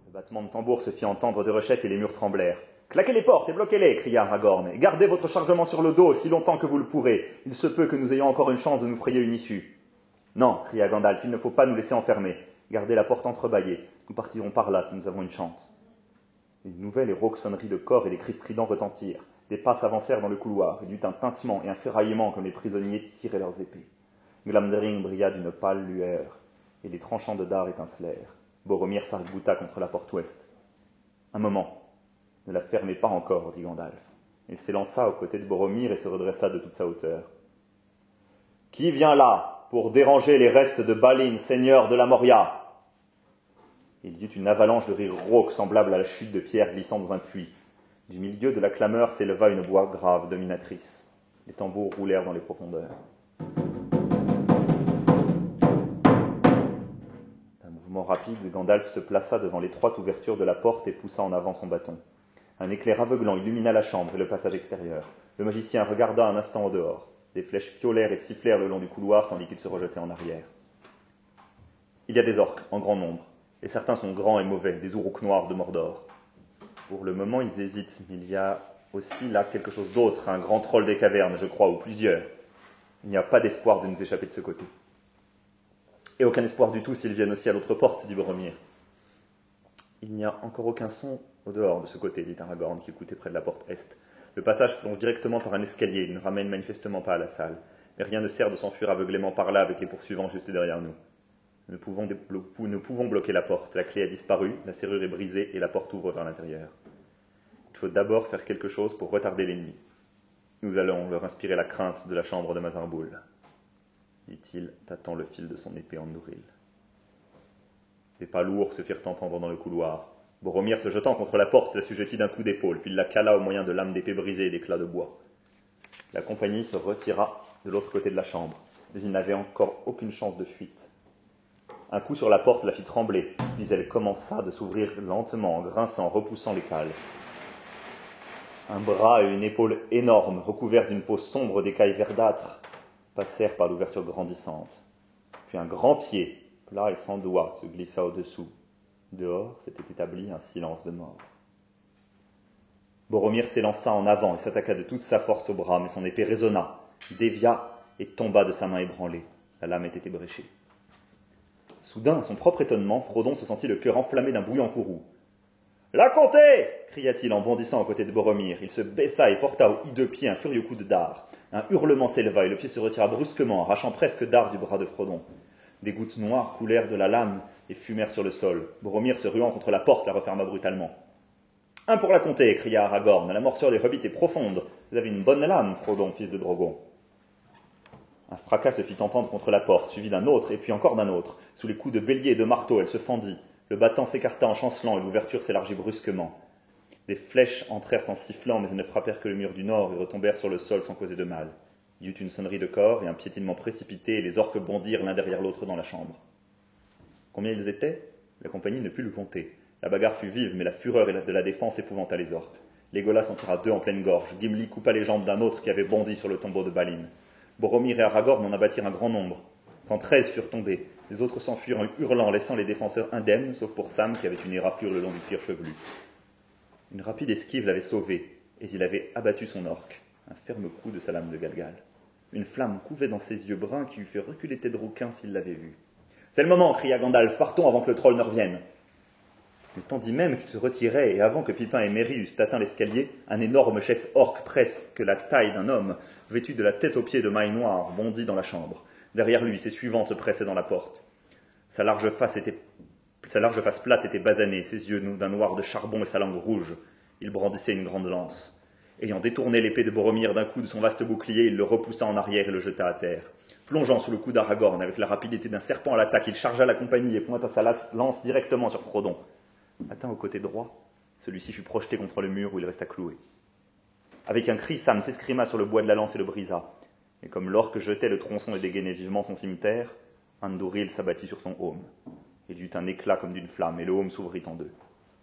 Speaker 1: Le battement de tambour se fit entendre de rechef et les murs tremblèrent. Claquez les portes et bloquez-les, cria Aragorn, et gardez votre chargement sur le dos aussi longtemps que vous le pourrez. Il se peut que nous ayons encore une chance de nous frayer une issue. Non, cria Gandalf, il ne faut pas nous laisser enfermer. Gardez la porte entrebâillée. Nous partirons par là si nous avons une chance. Une nouvelle et rauque sonnerie de corps et des cris stridents retentirent. Des pas s'avancèrent dans le couloir, il y eut un tintement et un ferraillement comme les prisonniers tiraient leurs épées. Glamdring brilla d'une pâle lueur, et les tranchants de dard étincelèrent. Boromir sarc contre la porte ouest. Un moment. Ne la fermez pas encore, dit Gandalf. Il s'élança aux côtés de Boromir et se redressa de toute sa hauteur. Qui vient là pour déranger les restes de Balin, seigneur de la Moria? Il y eut une avalanche de rires rauques semblable à la chute de pierre glissant dans un puits. Du milieu de la clameur s'éleva une voix grave, dominatrice. Les tambours roulèrent dans les profondeurs. D'un mouvement rapide, Gandalf se plaça devant l'étroite ouverture de la porte et poussa en avant son bâton. Un éclair aveuglant illumina la chambre et le passage extérieur. Le magicien regarda un instant au dehors. Des flèches piolèrent et sifflèrent le long du couloir tandis qu'il se rejetait en arrière. Il y a des orques en grand nombre, et certains sont grands et mauvais, des ourouks noirs de Mordor. Pour le moment, ils hésitent. Il y a aussi là quelque chose d'autre, un grand troll des cavernes, je crois, ou plusieurs. Il n'y a pas d'espoir de nous échapper de ce côté. Et aucun espoir du tout s'ils viennent aussi à l'autre porte, dit Boromir. Il n'y a encore aucun son au dehors de ce côté, dit Aragorn, qui écoutait près de la porte est. Le passage plonge directement par un escalier, il ne ramène manifestement pas à la salle. Mais rien ne sert de s'enfuir aveuglément par là avec les poursuivants juste derrière nous. Nous pouvons, pouvons bloquer la porte. La clé a disparu, la serrure est brisée et la porte ouvre vers l'intérieur. Il faut d'abord faire quelque chose pour retarder l'ennemi. Nous allons leur inspirer la crainte de la chambre de Mazarboul, dit-il, tâtant le fil de son épée en nourril. Les pas lourds se firent entendre dans le couloir. Boromir se jetant contre la porte l'assujettit d'un coup d'épaule, puis la cala au moyen de lames d'épée brisées et d'éclats de bois. La compagnie se retira de l'autre côté de la chambre, mais il n'avait encore aucune chance de fuite. Un coup sur la porte la fit trembler, puis elle commença de s'ouvrir lentement en grinçant, repoussant les cales. Un bras et une épaule énormes, recouverts d'une peau sombre d'écailles verdâtres, passèrent par l'ouverture grandissante. Puis un grand pied, plat et sans doigt, se glissa au-dessous. Dehors s'était établi un silence de mort. Boromir s'élança en avant et s'attaqua de toute sa force au bras, mais son épée résonna, dévia et tomba de sa main ébranlée. La lame était ébréchée. Soudain, à son propre étonnement, Frodon se sentit le cœur enflammé d'un bouillon courroux. La comté cria-t-il en bondissant aux côtés de Boromir. Il se baissa et porta au hideux pied un furieux coup de dard. Un hurlement s'éleva et le pied se retira brusquement, arrachant presque dard du bras de Frodon. Des gouttes noires coulèrent de la lame et fumèrent sur le sol. Boromir, se ruant contre la porte, la referma brutalement. Un pour la comté cria Aragorn. La morsure des hobbits est profonde. Vous avez une bonne lame, Frodon, fils de Drogon. Un fracas se fit entendre contre la porte, suivi d'un autre, et puis encore d'un autre. Sous les coups de bélier et de marteau, elle se fendit. Le battant s'écarta en chancelant et l'ouverture s'élargit brusquement. Des flèches entrèrent en sifflant, mais elles ne frappèrent que le mur du nord et retombèrent sur le sol sans causer de mal. Il y eut une sonnerie de corps et un piétinement précipité, et les orques bondirent l'un derrière l'autre dans la chambre. Combien ils étaient? La compagnie ne put le compter. La bagarre fut vive, mais la fureur de la défense épouvanta les orques. Legolas en tira deux en pleine gorge. Gimli coupa les jambes d'un autre qui avait bondi sur le tombeau de Balin. Boromir et Aragorn en abattirent un grand nombre. Quand treize furent tombés, les autres s'enfuirent en hurlant, laissant les défenseurs indemnes, sauf pour Sam qui avait une éraflure le long du cuir chevelu. Une rapide esquive l'avait sauvé, et il avait abattu son orque, un ferme coup de sa lame de galgal. Une flamme couvait dans ses yeux bruns qui eût fait reculer Rouquin s'il l'avait vu. C'est le moment, cria Gandalf, partons avant que le troll ne revienne. Temps dit même qu'il se retirait, et avant que Pipin et Merry eussent atteint l'escalier, un énorme chef orque presque la taille d'un homme, vêtu de la tête aux pieds de mailles noires, bondit dans la chambre. Derrière lui, ses suivants se pressaient dans la porte. Sa large face, était, plate était basanée, ses yeux d'un noir de charbon et sa langue rouge. Il brandissait une grande lance. Ayant détourné l'épée de Boromir d'un coup de son vaste bouclier, il le repoussa en arrière et le jeta à terre. Plongeant sous le coup d'Aragorn avec la rapidité d'un serpent à l'attaque, il chargea la compagnie et pointa sa lance directement sur Frodon. Atteint au côté droit, celui-ci fut projeté contre le mur où il resta cloué. Avec un cri, Sam s'escrima sur le bois de la lance et le brisa. Et comme l'orque jetait le tronçon et dégainait vivement son cimetière, Andoril s'abattit sur son haume. Il eut un éclat comme d'une flamme, et le haume s'ouvrit en deux.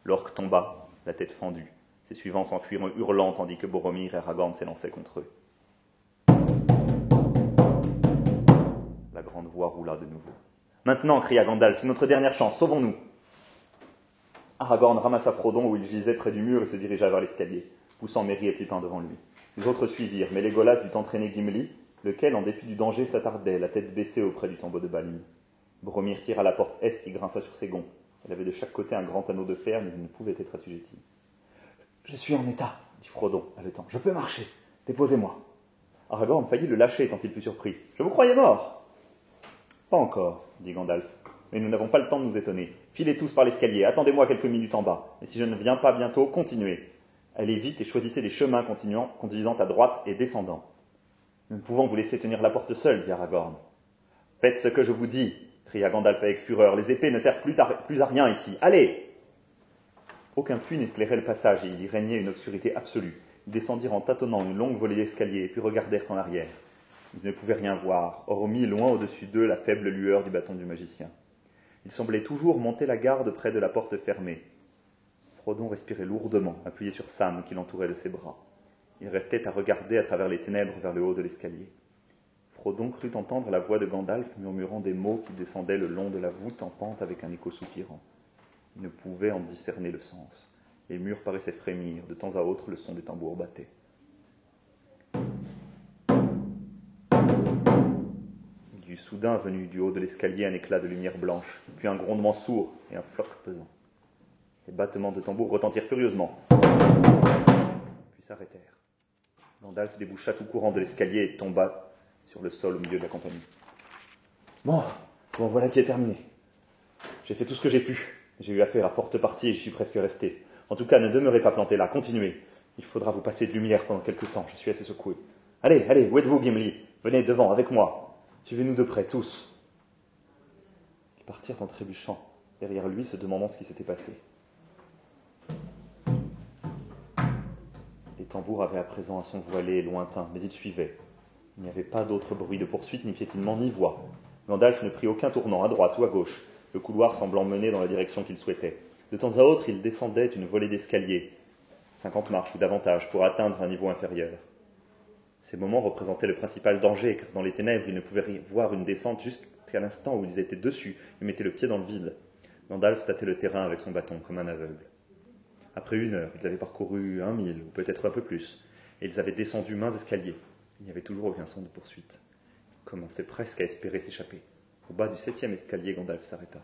Speaker 1: L'orque tomba, la tête fendue. Ses suivants s'enfuirent hurlant tandis que Boromir et Aragorn s'élançaient contre eux. La grande voix roula de nouveau. Maintenant, cria Gandalf, c'est notre dernière chance, sauvons-nous. Aragorn ramassa Frodon où il gisait près du mur et se dirigea vers l'escalier, poussant Merry et Pipin devant lui. Les autres suivirent, mais Legolas dut entraîner Gimli, lequel, en dépit du danger, s'attardait, la tête baissée auprès du tombeau de Balin. Bromir tira la porte est qui grinça sur ses gonds. Elle avait de chaque côté un grand anneau de fer, mais il ne pouvait être assujetti. Je suis en état, dit Frodon, haletant. Je peux marcher. Déposez-moi. Aragorn faillit le lâcher tant il fut surpris. Je vous croyais mort. Pas encore, dit Gandalf. Mais nous n'avons pas le temps de nous étonner. Filez tous par l'escalier, attendez-moi quelques minutes en bas. Et si je ne viens pas bientôt, continuez. Allez vite et choisissez des chemins continuant, conduisant à droite et descendant. Nous ne pouvons vous laisser tenir la porte seule, dit Aragorn. Faites ce que je vous dis, cria Gandalf avec fureur. Les épées ne servent plus, à rien ici. Allez Aucun puits n'éclairait le passage et il y régnait une obscurité absolue. Ils descendirent en tâtonnant une longue volée d'escalier, puis regardèrent en arrière. Ils ne pouvaient rien voir, hormis loin au-dessus d'eux la faible lueur du bâton du magicien. Ils semblaient toujours monter la garde près de la porte fermée. Frodon respirait lourdement, appuyé sur Sam qui l'entourait de ses bras. Il restait à regarder à travers les ténèbres vers le haut de l'escalier. Frodon crut entendre la voix de Gandalf murmurant des mots qui descendaient le long de la voûte en pente avec un écho soupirant. Il ne pouvait en discerner le sens. Les murs paraissaient frémir, de temps à autre le son des tambours battait. Il y eut soudain venu du haut de l'escalier un éclat de lumière blanche, puis un grondement sourd et un floc pesant. Les battements de tambour retentirent furieusement, puis s'arrêtèrent. Gandalf déboucha tout courant de l'escalier et tomba sur le sol au milieu de la compagnie. Bon, bon voilà qui est terminé. J'ai fait tout ce que j'ai pu. J'ai eu affaire à forte partie et j'y suis presque resté. En tout cas, ne demeurez pas planté là, continuez. Il faudra vous passer de lumière pendant quelque temps, je suis assez secoué. Allez, allez, où êtes-vous, Gimli? Venez devant, avec moi. Suivez-nous de près, tous. Ils partirent en trébuchant, derrière lui, se demandant ce qui s'était passé. Les tambours avaient à présent un son voilé et lointain, mais ils suivaient. Il n'y avait pas d'autre bruit de poursuite, ni piétinement, ni voix. Gandalf ne prit aucun tournant, à droite ou à gauche, le couloir semblant mener dans la direction qu'il souhaitait. De temps à autre, il descendait une volée d'escalier, cinquante marches ou davantage, pour atteindre un niveau inférieur. Ces moments représentaient le principal danger, car dans les ténèbres, il ne pouvait voir une descente jusqu'à l'instant où ils étaient dessus et mettaient le pied dans le vide. Gandalf tâtait le terrain avec son bâton, comme un aveugle. Après une heure, ils avaient parcouru un mille, ou peut-être un peu plus, et ils avaient descendu mains escaliers. Il n'y avait toujours aucun son de poursuite. Il commençait presque à espérer s'échapper. Au bas du septième escalier, Gandalf s'arrêta.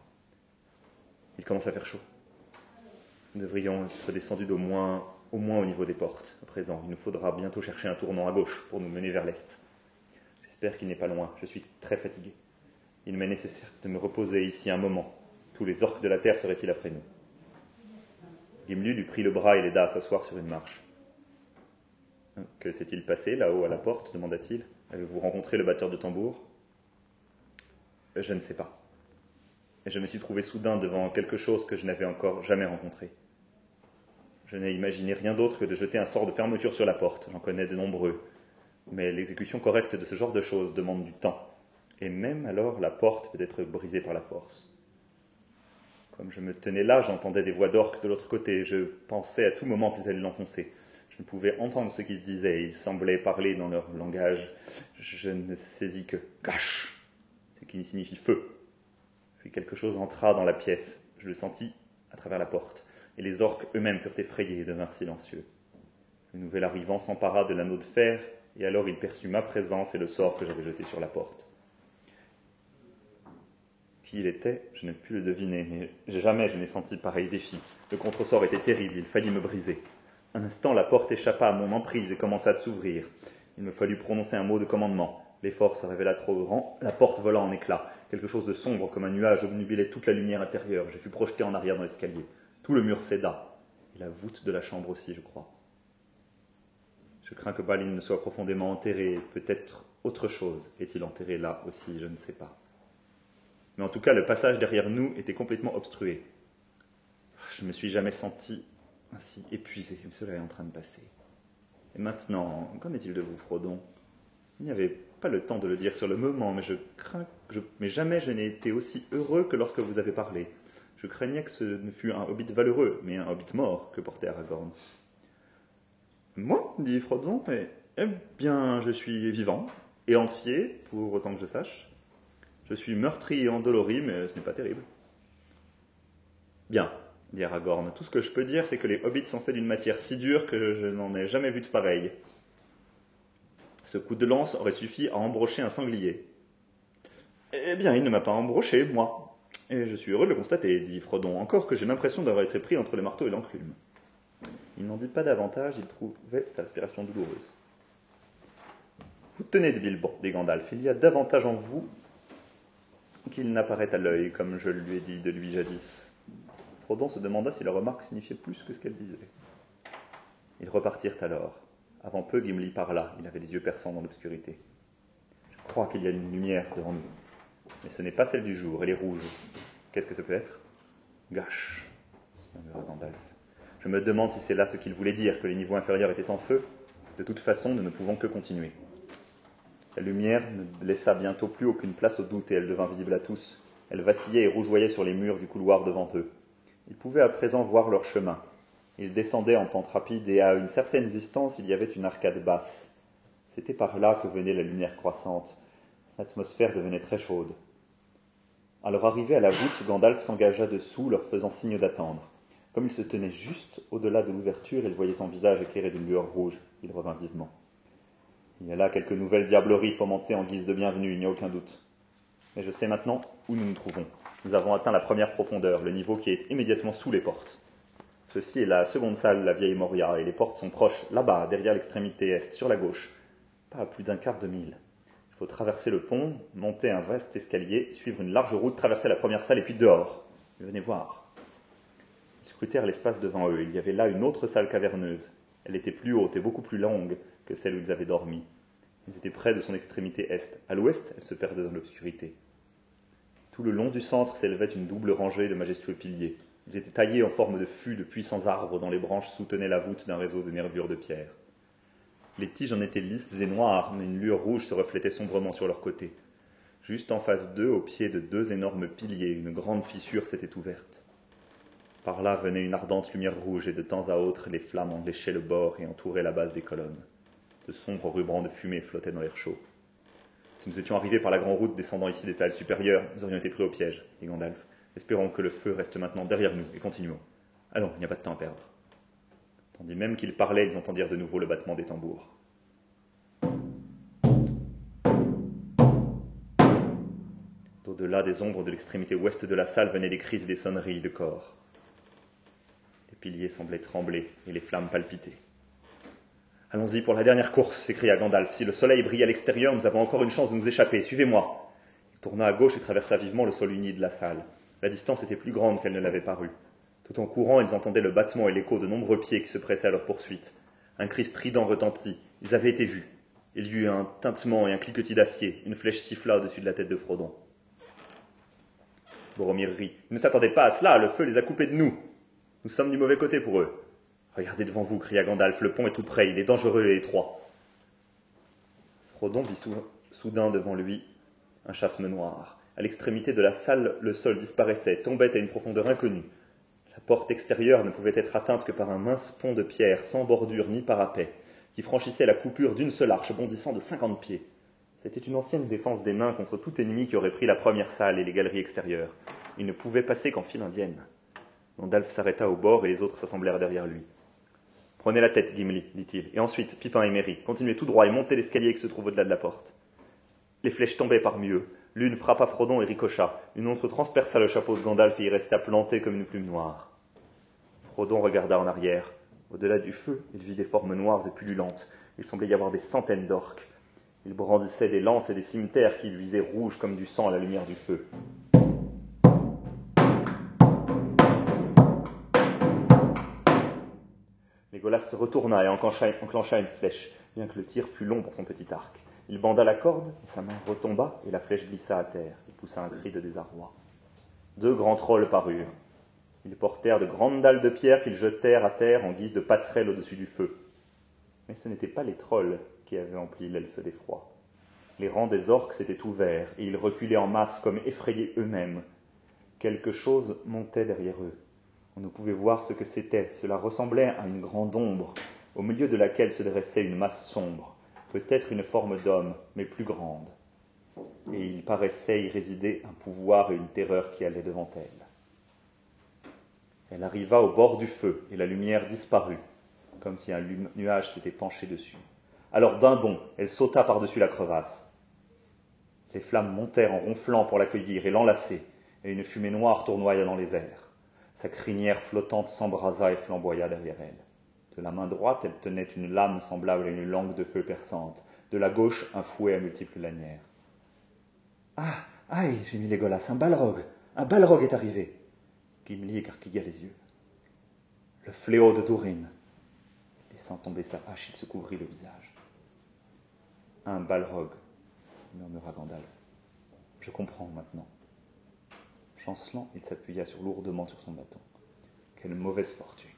Speaker 1: Il commence à faire chaud. Nous devrions être descendus d'au moins, au moins au niveau des portes. À présent, il nous faudra bientôt chercher un tournant à gauche pour nous mener vers l'est. J'espère qu'il n'est pas loin. Je suis très fatigué. Il m'est nécessaire de me reposer ici un moment. Tous les orques de la terre seraient-ils après nous? Gimli lui prit le bras et l'aida à s'asseoir sur une marche. Que s'est-il passé là-haut à la porte demanda-t-il. Avez-vous rencontré le batteur de tambour? Je ne sais pas. Je me suis trouvé soudain devant quelque chose que je n'avais encore jamais rencontré. Je n'ai imaginé rien d'autre que de jeter un sort de fermeture sur la porte. J'en connais de nombreux. Mais l'exécution correcte de ce genre de choses demande du temps. Et même alors, la porte peut être brisée par la force. Comme je me tenais là, j'entendais des voix d'orques de l'autre côté. Je pensais à tout moment qu'ils allaient l'enfoncer. Je ne pouvais entendre ce qui se disait. Ils semblaient parler dans leur langage. Je ne saisis que cache, ce qui signifie feu. Puis quelque chose entra dans la pièce. Je le sentis à travers la porte. Et les orques eux-mêmes furent effrayés et devinrent silencieux. Le nouvel arrivant s'empara de l'anneau de fer, et alors il perçut ma présence et le sort que j'avais jeté sur la porte. Qui il était, je ne pus le deviner, mais jamais je n'ai senti pareil défi. Le contresort était terrible, il faillit me briser. Un instant, la porte échappa à mon emprise et commença à s'ouvrir. Il me fallut prononcer un mot de commandement. L'effort se révéla trop grand, la porte vola en éclats. Quelque chose de sombre comme un nuage obnubilait toute la lumière intérieure. Je fus projeté en arrière dans l'escalier. Tout le mur céda. Et la voûte de la chambre aussi, je crois. Je crains que Balin ne soit profondément enterré. Peut-être autre chose est-il enterré là aussi, je ne sais pas. Mais en tout cas, le passage derrière nous était complètement obstrué. Je ne me suis jamais senti ainsi épuisé, cela est en train de passer. Et maintenant, qu'en est-il de vous, Frodon? Il n'y avait pas le temps de le dire sur le moment, mais jamais je n'ai été aussi heureux que lorsque vous avez parlé. Je craignais que ce ne fût un hobbit valeureux, mais un hobbit mort que portait Aragorn. Moi dit Frodon, eh bien, je suis vivant et entier, pour autant que je sache. Je suis meurtri et endolori, mais ce n'est pas terrible. Bien, dit Aragorn. Tout ce que je peux dire, c'est que les hobbits sont faits d'une matière si dure que je n'en ai jamais vu de pareil. Ce coup de lance aurait suffi à embrocher un sanglier. Eh bien, il ne m'a pas embroché, moi. Et je suis heureux de le constater, dit Frodon, encore que j'ai l'impression d'avoir été pris entre le marteau et l'enclume. Il n'en dit pas davantage, il trouvait sa respiration douloureuse. Vous tenez de Bilbo, dit Gandalf, il y a davantage en vous qu'il n'apparaît à l'œil, comme je lui ai dit de lui jadis. Frodon se demanda si la remarque signifiait plus que ce qu'elle disait. Ils repartirent alors. Avant peu, Gimli parla, il avait les yeux perçants dans l'obscurité. Je crois qu'il y a une lumière devant nous. Mais ce n'est pas celle du jour, elle est rouge. Qu'est-ce que ça peut être? Gâche, murmura Gandalf. Je me demande si c'est là ce qu'il voulait dire, que les niveaux inférieurs étaient en feu. De toute façon, nous ne pouvons que continuer. La lumière ne laissa bientôt plus aucune place au doute et elle devint visible à tous. Elle vacillait et rougeoyait sur les murs du couloir devant eux. Ils pouvaient à présent voir leur chemin. Ils descendaient en pente rapide et à une certaine distance, il y avait une arcade basse. C'était par là que venait la lumière croissante. L'atmosphère devenait très chaude. À leur arrivée à la voûte, Gandalf s'engagea dessous, leur faisant signe d'attendre. Comme il se tenait juste au-delà de l'ouverture, il voyait son visage éclairé d'une lueur rouge. Il revint vivement. Il y a là quelques nouvelles diableries fomentées en guise de bienvenue, il n'y a aucun doute. Mais je sais maintenant où nous nous trouvons. Nous avons atteint la première profondeur, le niveau qui est immédiatement sous les portes. Ceci est la seconde salle, la vieille Moria, et les portes sont proches, là-bas, derrière l'extrémité est, sur la gauche. Pas à plus d'un quart de mille. Il faut traverser le pont, monter un vaste escalier, suivre une large route, traverser la première salle et puis dehors. Venez voir. Ils scrutèrent l'espace devant eux. Il y avait là une autre salle caverneuse. Elle était plus haute et beaucoup plus longue que celle où ils avaient dormi. Ils étaient près de son extrémité est. À l'ouest, elle se perdait dans l'obscurité. Tout le long du centre s'élevait une double rangée de majestueux piliers. Ils étaient taillés en forme de fûts de puissants arbres dont les branches soutenaient la voûte d'un réseau de nervures de pierre. Les tiges en étaient lisses et noires, mais une lueur rouge se reflétait sombrement sur leurs côtés. Juste en face d'eux, au pied de deux énormes piliers, une grande fissure s'était ouverte. Par là venait une ardente lumière rouge et de temps à autre les flammes en léchaient le bord et entouraient la base des colonnes. De sombres rubans de fumée flottaient dans l'air chaud. Si nous étions arrivés par la grande route descendant ici des salles supérieures, nous aurions été pris au piège, dit Gandalf. Espérons que le feu reste maintenant derrière nous et continuons. Allons, il n'y a pas de temps à perdre. Tandis même qu'ils parlaient, ils entendirent de nouveau le battement des tambours. Au-delà des ombres de l'extrémité ouest de la salle venaient des cris et des sonneries de corps. Les piliers semblaient trembler et les flammes palpiter. Allons-y pour la dernière course, s'écria Gandalf. Si le soleil brille à l'extérieur, nous avons encore une chance de nous échapper. Suivez-moi. Il tourna à gauche et traversa vivement le sol uni de la salle. La distance était plus grande qu'elle ne l'avait paru. Tout en courant, ils entendaient le battement et l'écho de nombreux pieds qui se pressaient à leur poursuite. Un cri strident retentit. Ils avaient été vus. Il y eut un tintement et un cliquetis d'acier. Une flèche siffla au-dessus de la tête de Frodon. Boromir rit. Ils ne s'attendaient pas à cela, le feu les a coupés de nous. Nous sommes du mauvais côté pour eux. Regardez devant vous, cria Gandalf, le pont est tout près, il est dangereux et étroit. Frodon vit soudain devant lui un chasme noir. À l'extrémité de la salle, le sol disparaissait, tombait à une profondeur inconnue. La porte extérieure ne pouvait être atteinte que par un mince pont de pierre, sans bordure ni parapet, qui franchissait la coupure d'une seule arche bondissant de cinquante pieds. C'était une ancienne défense des nains contre tout ennemi qui aurait pris la première salle et les galeries extérieures. Il ne pouvait passer qu'en file indienne. Gandalf s'arrêta au bord et les autres s'assemblèrent derrière lui. Prenez la tête, Gimli, dit-il, et ensuite, Pipin et Merry, continuez tout droit et montez l'escalier qui se trouve au-delà de la porte. Les flèches tombaient parmi eux, L'une frappa Frodon et ricocha, une autre transperça le chapeau de Gandalf et y resta plantée comme une plume noire. Frodon regarda en arrière. Au-delà du feu, il vit des formes noires et pullulantes. Il semblait y avoir des centaines d'orques. Ils brandissaient des lances et des cimetières qui luisaient rouges comme du sang à la lumière du feu. Se retourna et enclencha une flèche, bien que le tir fût long pour son petit arc. Il banda la corde, sa main retomba et la flèche glissa à terre. Il poussa un cri de désarroi. Deux grands trolls parurent. Ils portèrent de grandes dalles de pierre qu'ils jetèrent à terre en guise de passerelle au-dessus du feu. Mais ce n'étaient pas les trolls qui avaient empli l'elfe d'effroi. Les rangs des orques s'étaient ouverts et ils reculaient en masse comme effrayés eux-mêmes. Quelque chose montait derrière eux. On ne pouvait voir ce que c'était. Cela ressemblait à une grande ombre, au milieu de laquelle se dressait une masse sombre peut-être une forme d'homme, mais plus grande. Et il paraissait y résider un pouvoir et une terreur qui allaient devant elle. Elle arriva au bord du feu, et la lumière disparut, comme si un nuage s'était penché dessus. Alors d'un bond, elle sauta par-dessus la crevasse. Les flammes montèrent en ronflant pour l'accueillir et l'enlacer, et une fumée noire tournoya dans les airs. Sa crinière flottante s'embrasa et flamboya derrière elle. De la main droite, elle tenait une lame semblable à une langue de feu perçante. De la gauche, un fouet à multiples lanières. Ah, aïe, mis Légolas, un balrog Un balrog est arrivé Gimli écarquilla les yeux. Le fléau de Durin. Laissant tomber sa hache, il se couvrit le visage. Un balrog, murmura Gandalf. Je comprends maintenant. Chancelant, il s'appuya lourdement sur son bâton. Quelle mauvaise fortune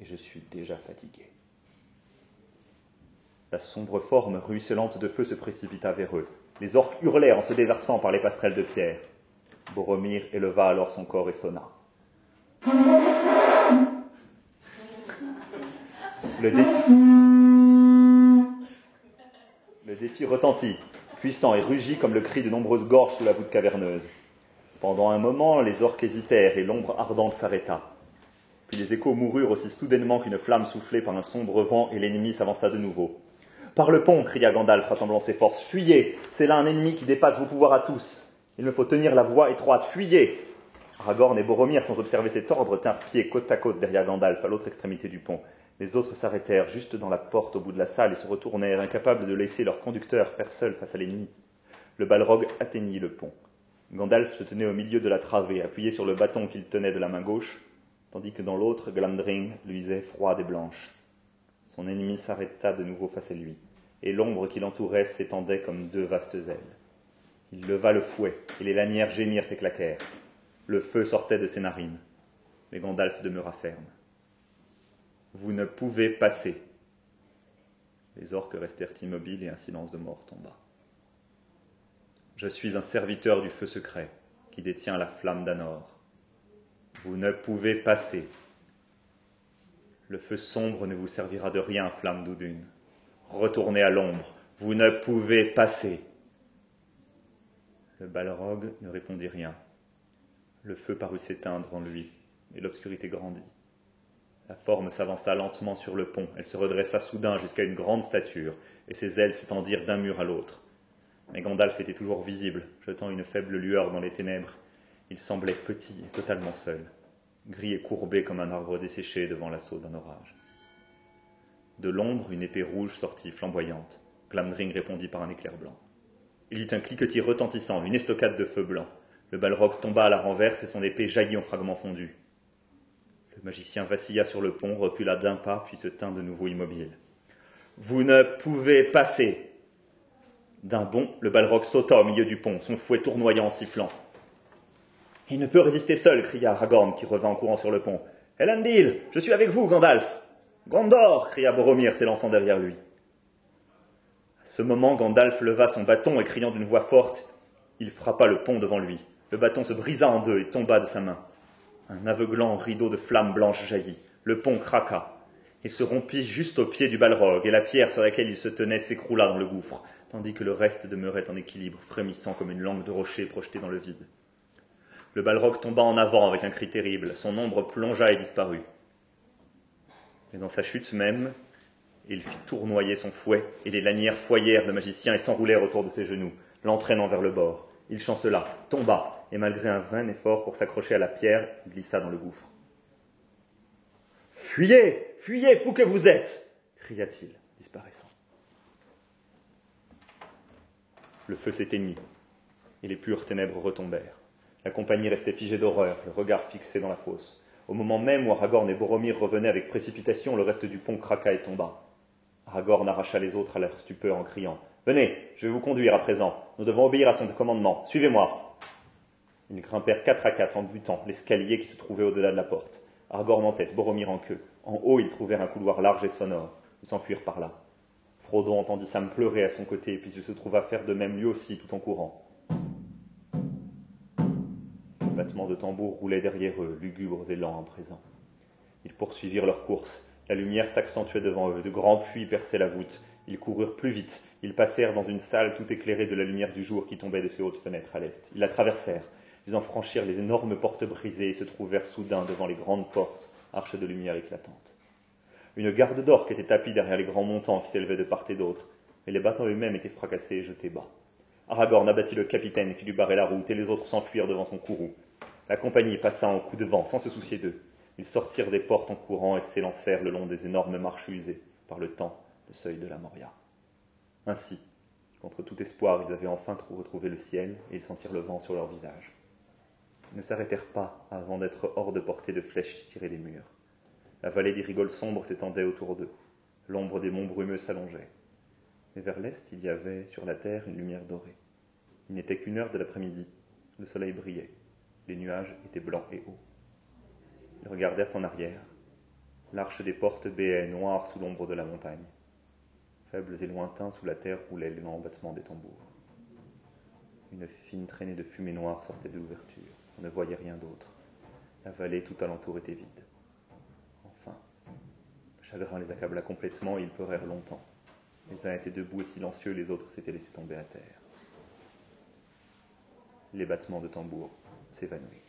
Speaker 1: et je suis déjà fatigué. La sombre forme ruisselante de feu se précipita vers eux. Les orques hurlèrent en se déversant par les passerelles de pierre. Boromir éleva alors son corps et sonna. Le défi retentit, puissant et rugit comme le cri de nombreuses gorges sous la voûte caverneuse. Pendant un moment, les orques hésitèrent et l'ombre ardente s'arrêta. Puis les échos moururent aussi soudainement qu'une flamme soufflée par un sombre vent et l'ennemi s'avança de nouveau. Par le pont, cria Gandalf, rassemblant ses forces. Fuyez C'est là un ennemi qui dépasse vos pouvoirs à tous. Il me faut tenir la voie étroite. Fuyez Aragorn et Boromir, sans observer cet ordre, tinrent pied côte à côte derrière Gandalf, à l'autre extrémité du pont. Les autres s'arrêtèrent juste dans la porte au bout de la salle et se retournèrent, incapables de laisser leur conducteur faire seul face à l'ennemi. Le balrog atteignit le pont. Gandalf se tenait au milieu de la travée, appuyé sur le bâton qu'il tenait de la main gauche, tandis que dans l'autre, Glamdring luisait froide et blanche. Son ennemi s'arrêta de nouveau face à lui, et l'ombre qui l'entourait s'étendait comme deux vastes ailes. Il leva le fouet, et les lanières gémirent et claquèrent. Le feu sortait de ses narines, mais Gandalf demeura ferme. Vous ne pouvez passer. Les orques restèrent immobiles et un silence de mort tomba. Je suis un serviteur du feu secret qui détient la flamme d'Anor. Vous ne pouvez passer. Le feu sombre ne vous servira de rien, flamme d'Oudune. Retournez à l'ombre. Vous ne pouvez passer. Le balrog ne répondit rien. Le feu parut s'éteindre en lui, et l'obscurité grandit. La forme s'avança lentement sur le pont, elle se redressa soudain jusqu'à une grande stature, et ses ailes s'étendirent d'un mur à l'autre. Mais Gandalf était toujours visible, jetant une faible lueur dans les ténèbres. Il semblait petit et totalement seul, gris et courbé comme un arbre desséché devant l'assaut d'un orage. De l'ombre, une épée rouge sortit, flamboyante. Glamdring répondit par un éclair blanc. Il y eut un cliquetis retentissant, une estocade de feu blanc. Le balrog tomba à la renverse et son épée jaillit en fragments fondus. Le magicien vacilla sur le pont, recula d'un pas, puis se tint de nouveau immobile. Vous ne pouvez passer, d'un bond, le balrog sauta au milieu du pont, son fouet tournoyant en sifflant. Il ne peut résister seul, cria Aragorn, qui revint en courant sur le pont. Elendil, je suis avec vous, Gandalf. Gondor, cria Boromir, s'élançant derrière lui. À ce moment, Gandalf leva son bâton et criant d'une voix forte, il frappa le pont devant lui. Le bâton se brisa en deux et tomba de sa main. Un aveuglant rideau de flammes blanches jaillit. Le pont craqua. Il se rompit juste au pied du balrog, et la pierre sur laquelle il se tenait s'écroula dans le gouffre tandis que le reste demeurait en équilibre, frémissant comme une langue de rocher projetée dans le vide. Le balrog tomba en avant avec un cri terrible, son ombre plongea et disparut. Mais dans sa chute même, il fit tournoyer son fouet, et les lanières foyèrent le magicien et s'enroulèrent autour de ses genoux, l'entraînant vers le bord. Il chancela, tomba, et malgré un vain effort pour s'accrocher à la pierre, glissa dans le gouffre. Fuyez Fuyez, fou que vous êtes cria-t-il, disparaissant. Le feu s'éteignit, et les pures ténèbres retombèrent. La compagnie restait figée d'horreur, le regard fixé dans la fosse. Au moment même où Aragorn et Boromir revenaient avec précipitation, le reste du pont craqua et tomba. Aragorn arracha les autres à leur stupeur en criant Venez, je vais vous conduire à présent. Nous devons obéir à son commandement. Suivez-moi. Ils grimpèrent quatre à quatre en butant l'escalier qui se trouvait au-delà de la porte. Aragorn en tête, Boromir en queue. En haut, ils trouvèrent un couloir large et sonore. Ils s'enfuirent par là. Frodon entendit Sam pleurer à son côté, puis il se trouva faire de même lui aussi, tout en courant. Les battements de tambour roulaient derrière eux, lugubres et lents en présent. Ils poursuivirent leur course. La lumière s'accentuait devant eux, de grands puits perçaient la voûte. Ils coururent plus vite. Ils passèrent dans une salle tout éclairée de la lumière du jour qui tombait de ses hautes fenêtres à l'est. Ils la traversèrent. Ils en franchirent les énormes portes brisées et se trouvèrent soudain devant les grandes portes, arches de lumière éclatantes. Une garde d'orques était tapie derrière les grands montants qui s'élevaient de part et d'autre, et les bateaux eux-mêmes étaient fracassés et jetés bas. Aragorn abattit le capitaine qui lui barrait la route, et les autres s'enfuirent devant son courroux. La compagnie passa en coup de vent, sans se soucier d'eux. Ils sortirent des portes en courant et s'élancèrent le long des énormes marches usées par le temps, le seuil de la Moria. Ainsi, contre tout espoir, ils avaient enfin retrouvé le ciel, et ils sentirent le vent sur leur visage. Ne s'arrêtèrent pas avant d'être hors de portée de flèches tirées des murs. La vallée des rigoles sombres s'étendait autour d'eux. L'ombre des monts brumeux s'allongeait. Mais vers l'est, il y avait sur la terre une lumière dorée. Il n'était qu'une heure de l'après-midi. Le soleil brillait. Les nuages étaient blancs et hauts. Ils regardèrent en arrière. L'arche des portes béait noire sous l'ombre de la montagne. Faibles et lointains sous la terre roulaient les lents battements des tambours. Une fine traînée de fumée noire sortait de l'ouverture. Ne voyait rien d'autre. La vallée tout alentour était vide. chagrin les accabla complètement et ils pleurèrent longtemps. Les uns étaient debout et silencieux, les autres s'étaient laissés tomber à terre. Les battements de tambour s'évanouirent.